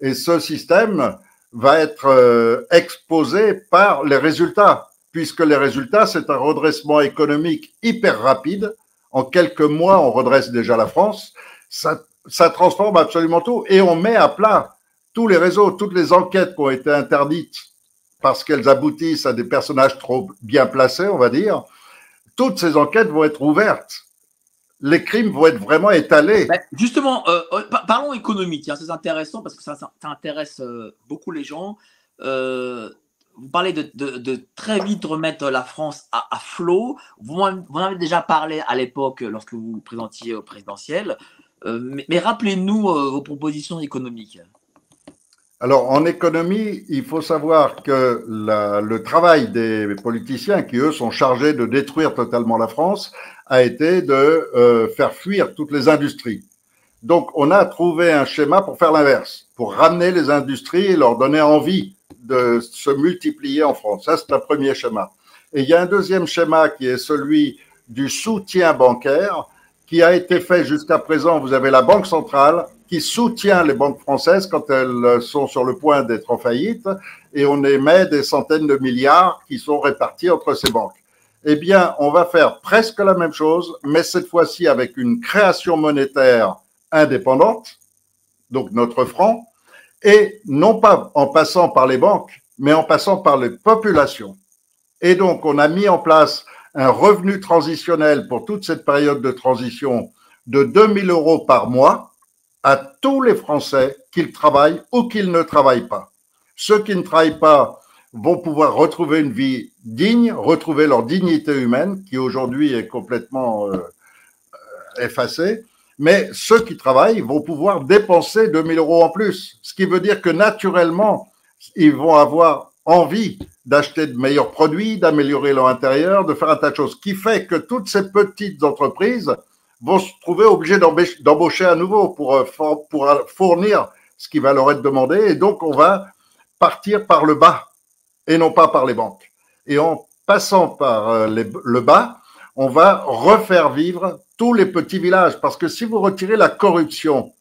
Et ce système, va être euh, exposé par les résultats, puisque les résultats, c'est un redressement économique hyper rapide. En quelques mois, on redresse déjà la France. Ça, ça transforme absolument tout et on met à plat tous les réseaux, toutes les enquêtes qui ont été interdites parce qu'elles aboutissent à des personnages trop bien placés, on va dire. Toutes ces enquêtes vont être ouvertes les crimes vont être vraiment étalés. Ben, justement, euh, euh, parlons économique, hein, c'est intéressant parce que ça, intéresse euh, beaucoup les gens. vous parlez de, très vite remettre la France à, flot. Vous, en avez déjà parlé à l'époque lorsque vous vous présentiez au présidentiel. mais, rappelez-nous vos propositions économiques. Alors, en économie, il faut savoir que le travail des politiciens, qui eux sont chargés de détruire totalement la France, a été de euh, faire fuir toutes les industries. Donc, on a trouvé un schéma pour faire l'inverse, pour ramener les industries et leur donner envie de se multiplier en France. Ça, c'est un premier schéma. Et il y a un deuxième schéma qui est celui du soutien bancaire qui a été fait jusqu'à présent. Vous avez la Banque centrale qui soutient les banques françaises quand elles sont sur le point d'être en faillite et on émet des centaines de milliards qui sont répartis entre ces banques. Eh bien, on va faire presque la même chose, mais cette fois-ci avec une création monétaire indépendante, donc notre franc, et non pas en passant par les banques, mais en passant par les populations. Et donc, on a mis en place un revenu transitionnel pour toute cette période de transition de 2000 euros par mois à tous les Français qu'ils travaillent ou qu'ils ne travaillent pas. Ceux qui ne travaillent pas vont pouvoir retrouver une vie digne, retrouver leur dignité humaine, qui aujourd'hui est complètement euh, effacée. Mais ceux qui travaillent vont pouvoir dépenser 2000 euros en plus, ce qui veut dire que naturellement, ils vont avoir envie d'acheter de meilleurs produits, d'améliorer leur intérieur, de faire un tas de choses, qui fait que toutes ces petites entreprises vont se trouver obligées d'embaucher à nouveau pour, euh, pour fournir ce qui va leur être demandé. Et donc, on va partir par le bas et non pas par les banques. Et en passant par euh, le bas, on va refaire vivre tous les petits villages. Parce que si vous retirez la corruption,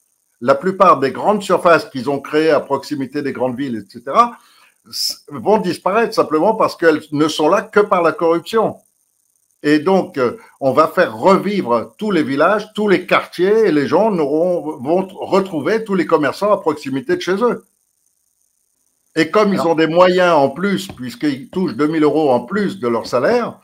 la plupart des grandes surfaces qu'ils ont créées à proximité des grandes villes, etc., vont disparaître simplement parce qu'elles ne sont là que par la corruption. Et donc, euh, on va faire revivre tous les villages, tous les quartiers, et les gens vont retrouver tous les commerçants à proximité de chez eux. Et comme ils ont des moyens en plus, puisqu'ils touchent 2000 euros en plus de leur salaire,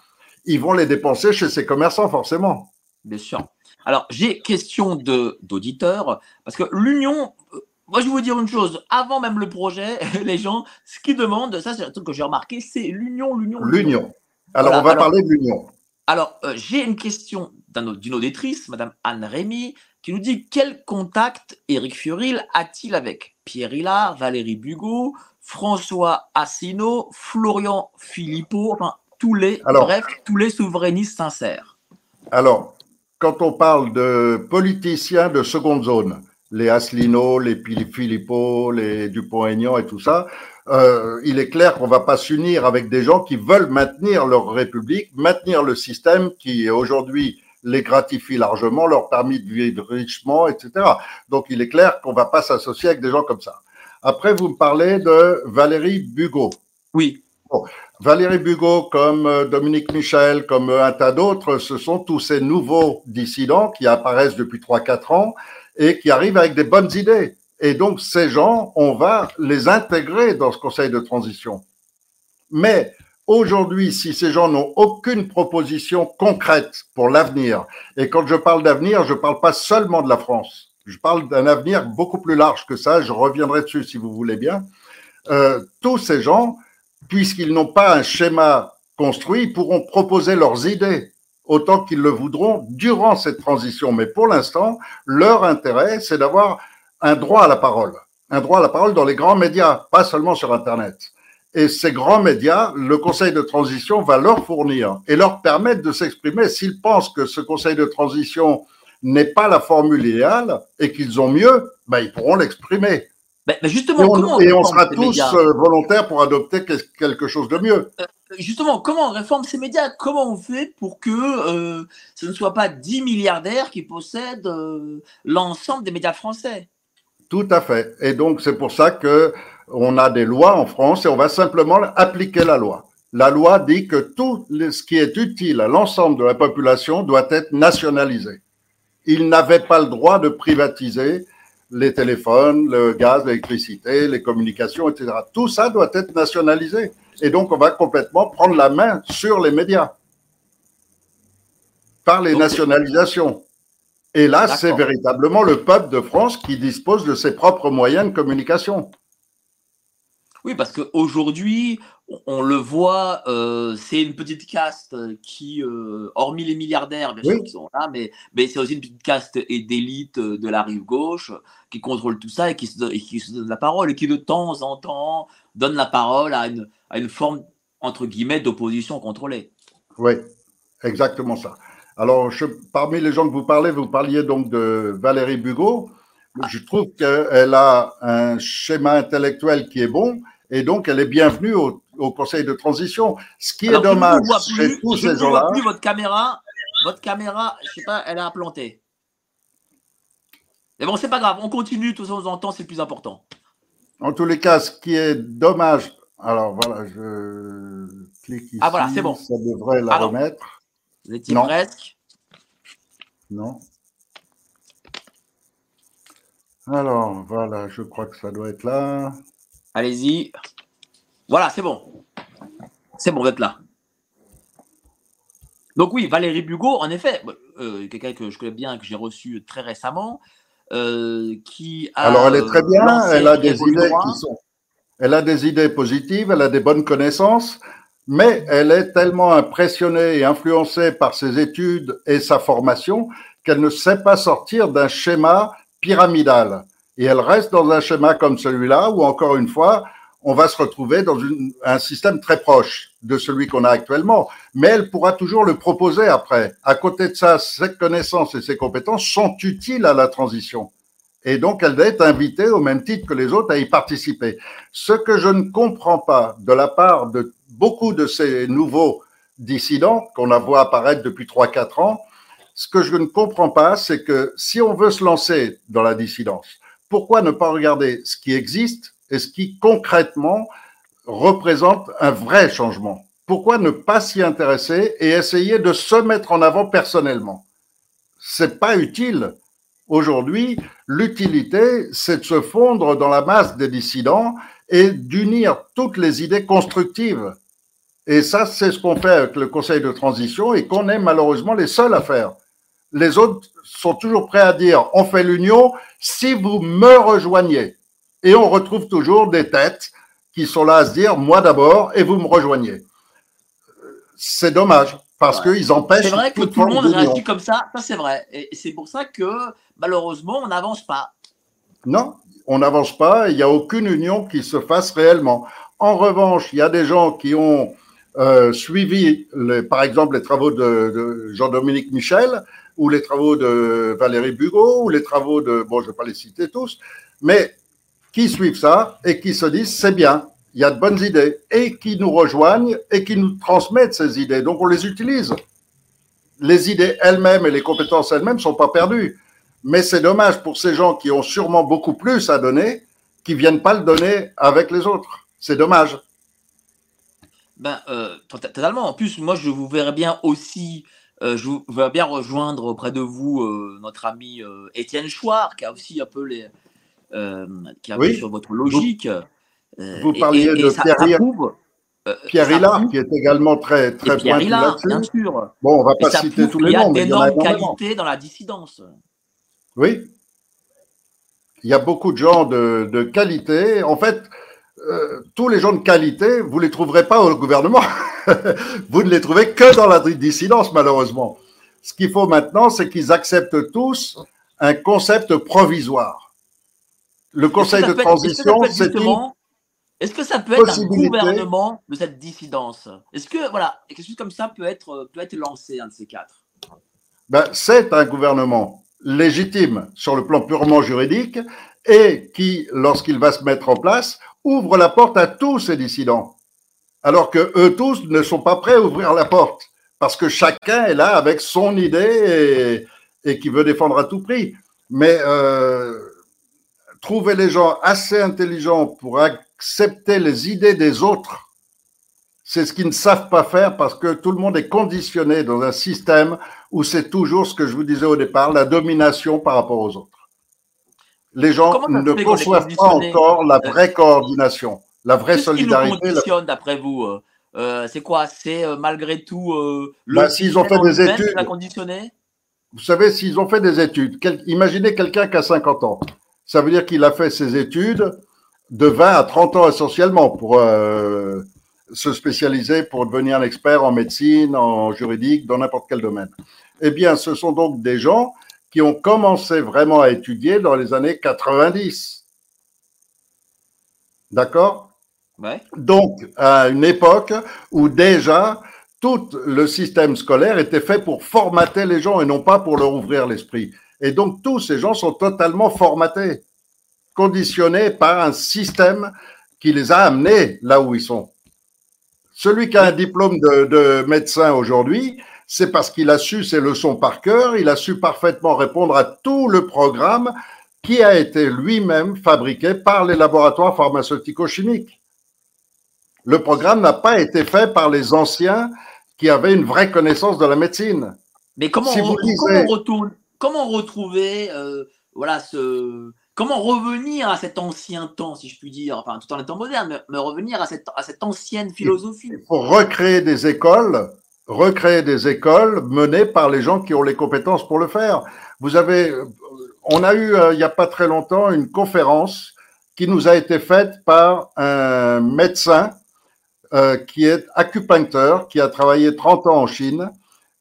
ils vont les dépenser chez ces commerçants, forcément. Bien sûr. Alors, j'ai question d'auditeurs, parce que l'union, euh, moi, je vais vous dire une chose. Avant même le projet, les gens, ce qu'ils demandent, ça, c'est un truc que j'ai remarqué, c'est l'union, l'union. L'union. Alors, on va parler de l'union. Alors, euh, j'ai une question d'une auditrice, Madame Anne Rémy, qui nous dit quel contact Éric Furil a-t-il avec Pierre Hillard, Valérie Bugot, François Asselineau, Florian Philippot, enfin, tous les, bref, tous les souverainistes sincères? Alors, quand on parle de politiciens de seconde zone, les Asselineau, les Philippot, les Dupont-Aignan et tout ça, euh, il est clair qu'on va pas s'unir avec des gens qui veulent maintenir leur république, maintenir le système qui aujourd'hui les gratifie largement, leur permet de vivre richement, etc. Donc il est clair qu'on va pas s'associer avec des gens comme ça. Après, vous me parlez de Valérie Bugot. Oui. Valérie Bugot, comme euh, Dominique Michel, comme euh, un tas d'autres, ce sont tous ces nouveaux dissidents qui apparaissent depuis 3-4 ans et qui arrivent avec des bonnes idées. Et donc, ces gens, on va les intégrer dans ce conseil de transition. Mais aujourd'hui, si ces gens n'ont aucune proposition concrète pour l'avenir, et quand je parle d'avenir, je ne parle pas seulement de la France, je parle d'un avenir beaucoup plus large que ça, je reviendrai dessus si vous voulez bien, euh, tous ces gens, puisqu'ils n'ont pas un schéma construit, pourront proposer leurs idées autant qu'ils le voudront durant cette transition. Mais pour l'instant, leur intérêt, c'est d'avoir un droit à la parole, un droit à la parole dans les grands médias, pas seulement sur Internet. Et ces grands médias, le Conseil de transition va leur fournir et leur permettre de s'exprimer. S'ils pensent que ce Conseil de transition n'est pas la formule idéale et qu'ils ont mieux, ben, ils pourront l'exprimer. Ben, justement, et on, sera tous euh, volontaires pour adopter quelque chose de mieux. Euh, justement, comment on réforme ces médias? Comment on fait pour que euh, ce ne soit pas 10 milliardaires qui possèdent l'ensemble des médias français? Tout à fait. Et donc, c'est pour ça que on a des lois en France et on va simplement appliquer la loi. La loi dit que tout ce qui est utile à l'ensemble de la population doit être nationalisé ils n'avaient pas le droit de privatiser les téléphones, le gaz, l'électricité, les communications, etc. Tout ça doit être nationalisé. Et donc, on va complètement prendre la main sur les médias par les nationalisations. Et là, c'est véritablement le peuple de France qui dispose de ses propres moyens de communication. Oui, parce qu'aujourd'hui, on le voit, euh, c'est une petite caste qui, euh, hormis les milliardaires, bien sûr, qui sont là, mais, mais c'est aussi une petite caste d'élite de la rive gauche qui contrôle tout ça et qui, se, donne la parole et qui de temps en temps donne la parole à une, à une forme, entre guillemets, d'opposition contrôlée. Oui, exactement ça. Alors, je, parmi les gens que vous parlez, vous parliez donc de Valérie Bugot. Je trouve qu'elle a un schéma intellectuel qui est bon et donc elle est bienvenue au, au Conseil de transition. Ce qui est dommage chez tous ces gens-là. plus votre caméra. Votre caméra, je sais pas, elle a implanté. Mais bon, c'est pas grave, on continue, tout ça on entend, c'est le plus important. En tous les cas, ce qui est dommage, alors voilà, je clique ici. Ah voilà, c'est bon. Ça devrait la Alors, remettre. Vous étiez Non. presque. Non. Alors, voilà, je crois que ça doit être là. Allez-y. Voilà, c'est bon. C'est bon, vous êtes là. Donc oui, Valérie Bugot, en effet, euh, quelqu'un que je connais bien, que j'ai reçu très récemment, euh, qui a... Alors, elle est très bien, euh, elle a des idées Droit. qui sont. Elle a des idées positives, elle a des bonnes connaissances, mais elle est tellement impressionnée et influencée par ses études et sa formation qu'elle ne sait pas sortir d'un schéma pyramidal. Et elle reste dans un schéma comme celui-là, où encore une fois, on va se retrouver dans une- un système très proche de celui qu'on a actuellement. Mais elle pourra toujours le proposer après. À côté de ça, ses connaissances et ses compétences sont utiles à la transition. Et donc, elle est invitée au même titre que les autres à y participer. Ce que je ne comprends pas de la part de beaucoup de ces nouveaux dissidents qu'on a vu apparaître depuis 3-4 ans, ce que je ne comprends pas, c'est que si on veut se lancer dans la dissidence, pourquoi ne pas regarder ce qui existe et ce qui concrètement représente un vrai changement? Pourquoi ne pas s'y intéresser et essayer de se mettre en avant personnellement? C'est pas utile. Aujourd'hui, l'utilité, c'est de se fondre dans la masse des dissidents et d'unir toutes les idées constructives. Et ça, c'est ce qu'on fait avec le Conseil de transition et qu'on est malheureusement les seuls à faire. Les autres sont toujours prêts à dire on fait l'union si vous me rejoignez. Et on retrouve toujours des têtes qui sont là à se dire moi d'abord et vous me rejoignez. C'est dommage parce Ouais. qu'ils empêchent. C'est vrai que toute tout le monde réagit comme ça, ça c'est vrai. Et c'est pour ça que malheureusement, on n'avance pas. Non, on n'avance pas, il n'y a aucune union qui se fasse réellement. En revanche, il y a des gens qui ont euh, suivi, les, par exemple, les travaux de, de Jean-Dominique Michel, ou les travaux de Valérie Bugot, ou les travaux de, bon, je ne vais pas les citer tous, mais qui suivent ça et qui se disent c'est bien, il y a de bonnes idées, et qui nous rejoignent et qui nous transmettent ces idées. Donc on les utilise. Les idées elles-mêmes et les compétences elles-mêmes ne sont pas perdues. Mais c'est dommage pour ces gens qui ont sûrement beaucoup plus à donner, qui viennent pas le donner avec les autres. C'est dommage. Ben, euh, tot- totalement. En plus, moi, je vous verrais bien aussi, euh, je vous verrais bien rejoindre auprès de vous euh, notre ami Étienne Chouard, qui a aussi un peu les, qui a Oui. sur votre logique. Vous parliez et- et de ça- Pierre ça prouve, Pierre Hillard, qui est également très, très Pierre Hillard, bien sûr. Bon, on va Et pas citer tous les noms, mais il y a d'énormes qualités dans la dissidence. Oui. Il y a beaucoup de gens de, de qualité. En fait, euh, tous les gens de qualité, vous les trouverez pas au gouvernement. vous ne les trouvez que dans la dissidence, malheureusement. Ce qu'il faut maintenant, c'est qu'ils acceptent tous un concept provisoire. Le conseil de transition, c'est Est-ce que ça peut être un gouvernement de cette dissidence? Est-ce que voilà, quelque chose comme ça peut être euh, peut être lancé un de ces quatre? Ben, c'est un gouvernement légitime sur le plan purement juridique et qui, lorsqu'il va se mettre en place, ouvre la porte à tous ces dissidents. Alors que eux tous ne sont pas prêts à ouvrir la porte parce que chacun est là avec son idée et, qui veut défendre à tout prix. Mais euh, trouver les gens assez intelligents pour accepter les idées des autres, c'est ce qu'ils ne savent pas faire parce que tout le monde est conditionné dans un système où c'est toujours ce que je vous disais au départ, la domination par rapport aux autres. Les gens ne conçoivent pas encore la vraie coordination, la vraie Qu'est-ce qui nous solidarité. conditionne d'après vous euh, euh, C'est quoi? C'est euh, malgré tout euh, le Bah, s'ils ont fait des études. conditionné Vous savez, s'ils ont fait des études, quel- imaginez quelqu'un qui a 50 ans. Ça veut dire qu'il a fait ses études de 20 à 30 ans essentiellement pour euh, se spécialiser, pour devenir un expert en médecine, en juridique, dans n'importe quel domaine. Eh bien, ce sont donc des gens qui ont commencé vraiment à étudier dans les années 90. D'accord? Ouais. donc, à une époque où déjà tout le système scolaire était fait pour formater les gens et non pas pour leur ouvrir l'esprit. Et donc tous ces gens sont totalement formatés, conditionnés par un système qui les a amenés là où ils sont. Celui qui a un diplôme de, de médecin aujourd'hui, c'est parce qu'il a su ses leçons par cœur, il a su parfaitement répondre à tout le programme qui a été lui-même fabriqué par les laboratoires pharmaceutico-chimiques. Le programme n'a pas été fait par les anciens qui avaient une vraie connaissance de la médecine. Mais comment, on, comment, retourne, comment retrouver euh, voilà, ce, comment revenir à cet ancien temps, si je puis dire, enfin tout en étant moderne, mais, revenir à cette, à cette ancienne philosophie? Il faut recréer des écoles, recréer des écoles menées par les gens qui ont les compétences pour le faire. Vous avez, on a eu euh, il n'y a pas très longtemps une conférence qui nous a été faite par un médecin euh, qui est acupuncteur, qui a travaillé 30 ans en Chine,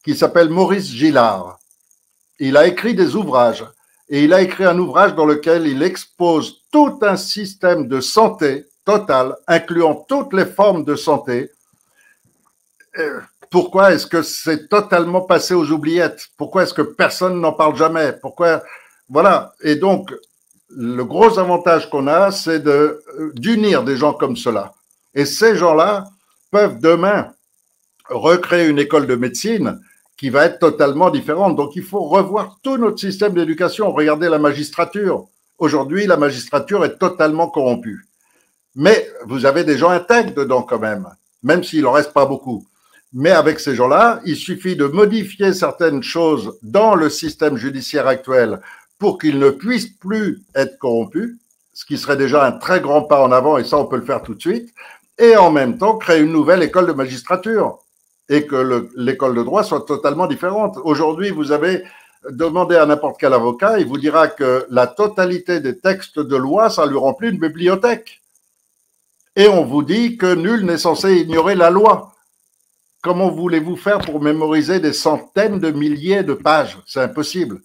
qui s'appelle Maurice Gillard. Il a écrit des ouvrages et il a écrit un ouvrage dans lequel il expose tout un système de santé total, incluant toutes les formes de santé. Euh, pourquoi est-ce que c'est totalement passé aux oubliettes? Pourquoi est-ce que personne n'en parle jamais? Pourquoi? Voilà. Et donc, le gros avantage qu'on a, c'est de d'unir des gens comme cela. Et ces gens-là peuvent demain recréer une école de médecine qui va être totalement différente. Donc il faut revoir tout notre système d'éducation. Regardez la magistrature. Aujourd'hui, la magistrature est totalement corrompue. Mais vous avez des gens intègres dedans quand même, même s'il en reste pas beaucoup. Mais avec ces gens-là, il suffit de modifier certaines choses dans le système judiciaire actuel pour qu'ils ne puissent plus être corrompus, ce qui serait déjà un très grand pas en avant, et ça, on peut le faire tout de suite et en même temps créer une nouvelle école de magistrature et que l'école de droit soit totalement différente. Aujourd'hui, vous avez demandé à n'importe quel avocat, il vous dira que la totalité des textes de loi, ça lui remplit une bibliothèque. Et on vous dit que nul n'est censé ignorer la loi. Comment voulez-vous faire pour mémoriser des centaines de milliers de pages? C'est impossible.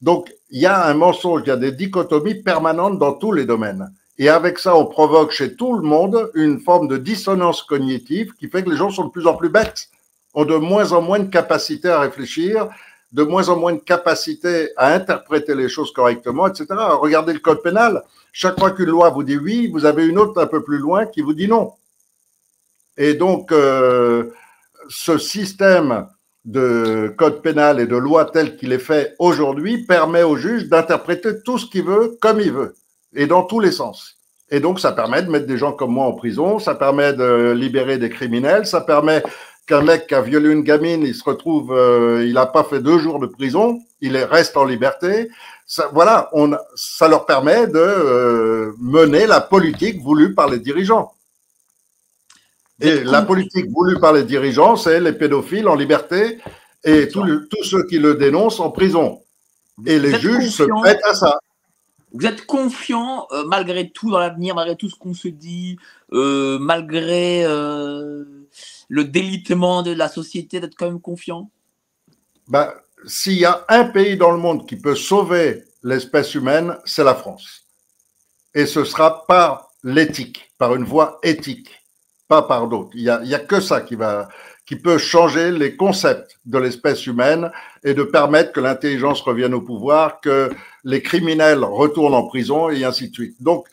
Donc, il y a un mensonge, il y a des dichotomies permanentes dans tous les domaines. Et avec ça, on provoque chez tout le monde une forme de dissonance cognitive qui fait que les gens sont de plus en plus bêtes, ont de moins en moins de capacité à réfléchir, de moins en moins de capacité à interpréter les choses correctement, etc. Regardez le code pénal. Chaque fois qu'une loi vous dit oui, vous avez une autre un peu plus loin qui vous dit non. Et donc, euh, ce système de code pénal et de loi tel qu'il est fait aujourd'hui permet au juge d'interpréter tout ce qu'il veut comme il veut et dans tous les sens. Et donc, ça permet de mettre des gens comme moi en prison, ça permet de libérer des criminels, ça permet qu'un mec qui a violé une gamine, il se retrouve, euh, il n'a pas fait deux jours de prison, il reste en liberté. Ça, voilà, on, ça leur permet de euh, mener la politique voulue par les dirigeants. Et la politique voulue par les dirigeants, c'est les pédophiles en liberté et tous ceux qui le dénoncent en prison. Et les juges se prêtent à ça. Vous êtes confiant euh, malgré tout dans l'avenir, malgré tout ce qu'on se dit, euh, malgré euh, le délitement de la société, d'être quand même confiant? Ben, S'il y a un pays dans le monde qui peut sauver l'espèce humaine, c'est la France. Et ce sera par l'éthique, par une voie éthique, pas par d'autres. Il n'y a, a que ça qui va, qui peut changer les concepts de l'espèce humaine et de permettre que l'intelligence revienne au pouvoir, que les criminels retournent en prison et ainsi de suite. Donc,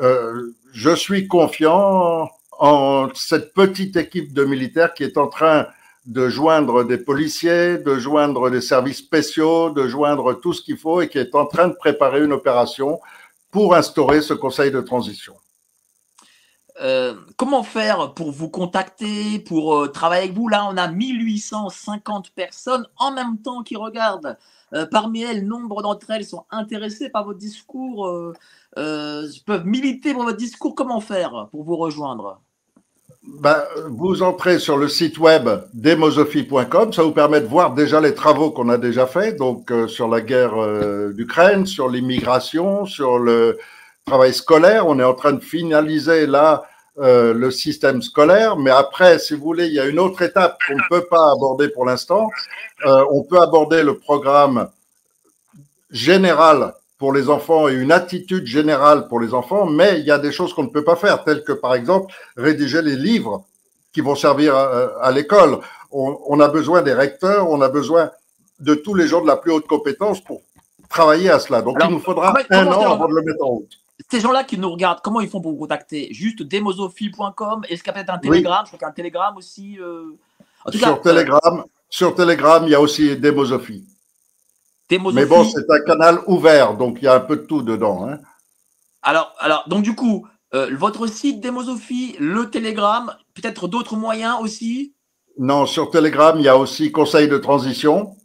euh, je suis confiant en cette petite équipe de militaires qui est en train de joindre des policiers, de joindre des services spéciaux, de joindre tout ce qu'il faut et qui est en train de préparer une opération pour instaurer ce conseil de transition. Euh, comment faire pour vous contacter, pour euh, travailler avec vous? Là, on a 1850 personnes en même temps qui regardent. Euh, parmi elles, nombre d'entre elles sont intéressées par votre discours, peuvent militer pour votre discours. Comment faire pour vous rejoindre? Ben, vous entrez sur le site web demosophie.com, ça vous permet de voir déjà les travaux qu'on a déjà faits, donc sur la guerre d'Ukraine, sur l'immigration, sur le, travail scolaire. On est en train de finaliser là euh, le système scolaire, mais après, si vous voulez, il y a une autre étape qu'on ne peut pas aborder pour l'instant. Euh, on peut aborder le programme général pour les enfants et une attitude générale pour les enfants, mais il y a des choses qu'on ne peut pas faire, telles que par exemple rédiger les livres qui vont servir à, à l'école. on, a besoin des recteurs, on a besoin de tous les gens de la plus haute compétence pour travailler à cela. Donc il nous faudra un an avant de le mettre en route. Ces gens-là qui nous regardent, comment ils font pour vous contacter? Juste demosophie.com Est-ce qu'il y a peut-être un Telegram? Je crois qu'il y a un Telegram aussi. Euh, sur, euh, Telegram, sur Telegram, il y a aussi Demosophie. Mais bon, c'est un canal ouvert, donc il y a un peu de tout dedans. Hein. Alors, alors, donc du coup, euh, votre site Demosophie, le Telegram, peut-être d'autres moyens aussi? Non, sur Telegram, il y a aussi Conseil de transition.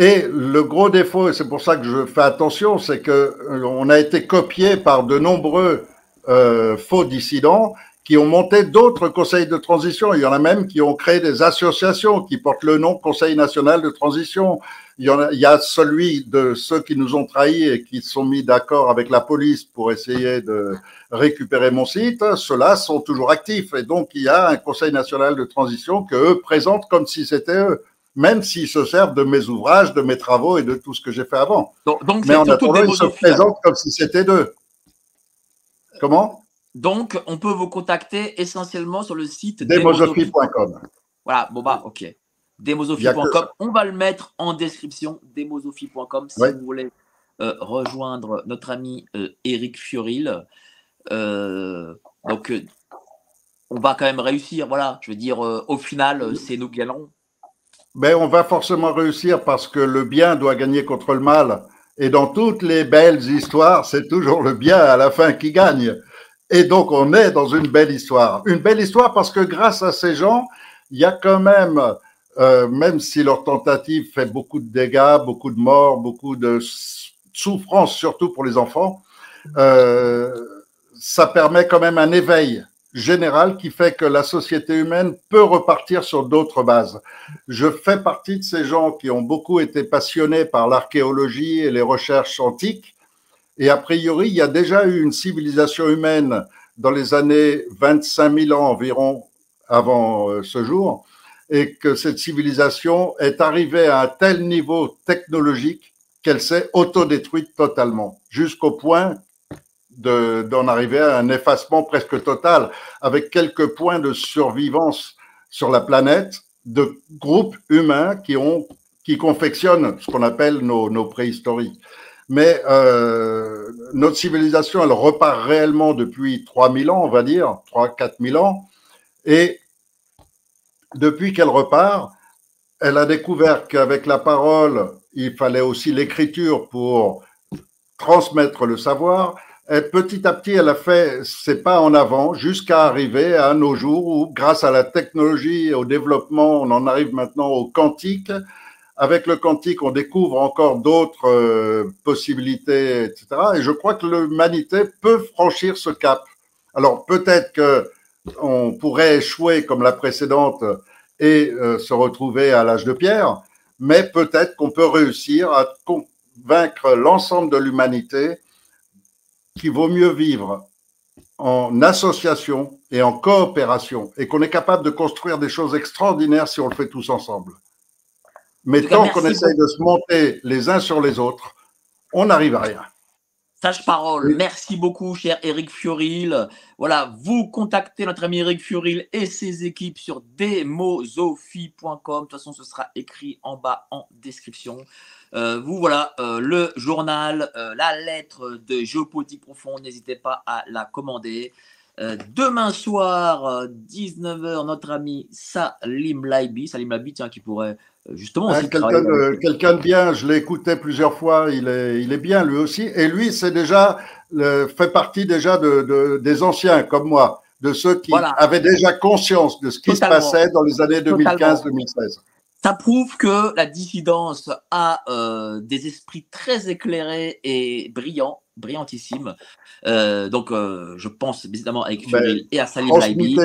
Et le gros défaut, et c'est pour ça que je fais attention, c'est que euh, on a été copié par de nombreux euh, faux dissidents qui ont monté d'autres conseils de transition. Il y en a même qui ont créé des associations qui portent le nom Conseil national de transition. Il y, a celui de ceux qui nous ont trahis et qui sont mis d'accord avec la police pour essayer de récupérer mon site. Ceux-là sont toujours actifs. Et donc, il y a un Conseil national de transition que eux présentent comme si c'était eux même s'ils se servent de mes ouvrages, de mes travaux et de tout ce que j'ai fait avant. Donc, Mais en attendant, ils se présentent comme si c'était d'eux. Comment? Donc, on peut vous contacter essentiellement sur le site demosophie.com. Voilà, bon bah, ok. Demosophie.com. On va le mettre en description. Demosophie.com si vous voulez euh, rejoindre notre ami Eric euh, Fioril. Euh, donc, on va quand même réussir. Voilà, je veux dire, au final, c'est nous qui allons ben, on va forcément réussir parce que le bien doit gagner contre le mal. Et dans toutes les belles histoires, c'est toujours le bien à la fin qui gagne. Et donc, on est dans une belle histoire. Une belle histoire parce que grâce à ces gens, il y a quand même, euh, même si leur tentative fait beaucoup de dégâts, beaucoup de morts, beaucoup de souffrances, surtout pour les enfants, euh, ça permet quand même un éveil général qui fait que la société humaine peut repartir sur d'autres bases. Je fais partie de ces gens qui ont beaucoup été passionnés par l'archéologie et les recherches antiques. Et a priori, il y a déjà eu une civilisation humaine dans les années 25 000 ans environ avant euh, ce jour, et que cette civilisation est arrivée à un tel niveau technologique qu'elle s'est autodétruite totalement, jusqu'au point d'en arriver à un effacement presque total, avec quelques points de survivance sur la planète de groupes humains qui ont qui confectionnent ce qu'on appelle nos, nos préhistoriques. Mais euh, notre civilisation, elle repart réellement depuis 3000 ans, on va dire, 3 4000 ans. Et depuis qu'elle repart, elle a découvert qu'avec la parole, il fallait aussi l'écriture pour transmettre le savoir. Et petit à petit, elle a fait ses pas en avant jusqu'à arriver à nos jours où, grâce à la technologie et au développement, on en arrive maintenant au quantique. Avec le quantique, on découvre encore d'autres euh, possibilités, etc. Et je crois que l'humanité peut franchir ce cap. Alors peut-être que on pourrait échouer comme la précédente et euh, se retrouver à l'âge de pierre, mais peut-être qu'on peut réussir à convaincre l'ensemble de l'humanité qu'il vaut mieux vivre en association et en coopération et qu'on est capable de construire des choses extraordinaires si on le fait tous ensemble. Mais tant qu'on essaye de se monter les uns sur les autres, on n'arrive à rien. Sage parole, merci beaucoup, cher Eric Fioril. Voilà, vous contactez notre ami Eric Fioril et ses équipes sur demosophie.com. De toute façon, ce sera écrit en bas en description. Euh, vous voilà, euh, le journal, euh, la lettre de géopolitique profonde, n'hésitez pas à la commander. demain soir, 19h, notre ami Salim Laibi, Salim Laibi, tiens, qui pourrait justement. quelqu'un, de, quelqu'un de bien, je l'ai écouté plusieurs fois, il est, il est bien lui aussi. Et lui, c'est déjà, fait partie déjà de, des anciens comme moi, de ceux qui avaient déjà conscience de ce qui se passait dans les années 2015-2016 ça prouve que la dissidence a euh, des esprits très éclairés et brillants, brillantissimes. Euh, donc, euh, je pense évidemment avec Furil et à Salim Laibi.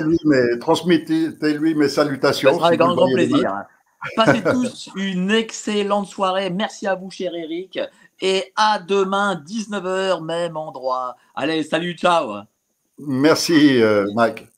Transmettez-lui mes salutations. Ça sera avec un grand plaisir. Passez tous une excellente soirée. Merci à vous, cher Eric. Et à demain, 19h, même endroit. Allez, salut, ciao. Merci, Mike.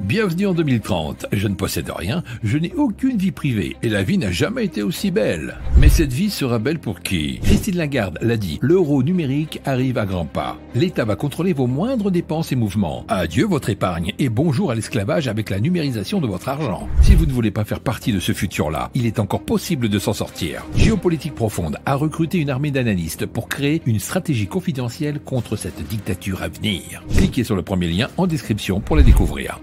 Bienvenue en 2030. Je ne possède rien, je n'ai aucune vie privée et la vie n'a jamais été aussi belle. Mais cette vie sera belle pour qui? Christine Lagarde l'a dit, l'euro numérique arrive à grands pas. L'État va contrôler vos moindres dépenses et mouvements. Adieu votre épargne et bonjour à l'esclavage avec la numérisation de votre argent. Si vous ne voulez pas faire partie de ce futur-là, il est encore possible de s'en sortir. Géopolitique profonde a recruté une armée d'analystes pour créer une stratégie confidentielle contre cette dictature à venir. Cliquez sur le premier lien en description pour la découvrir.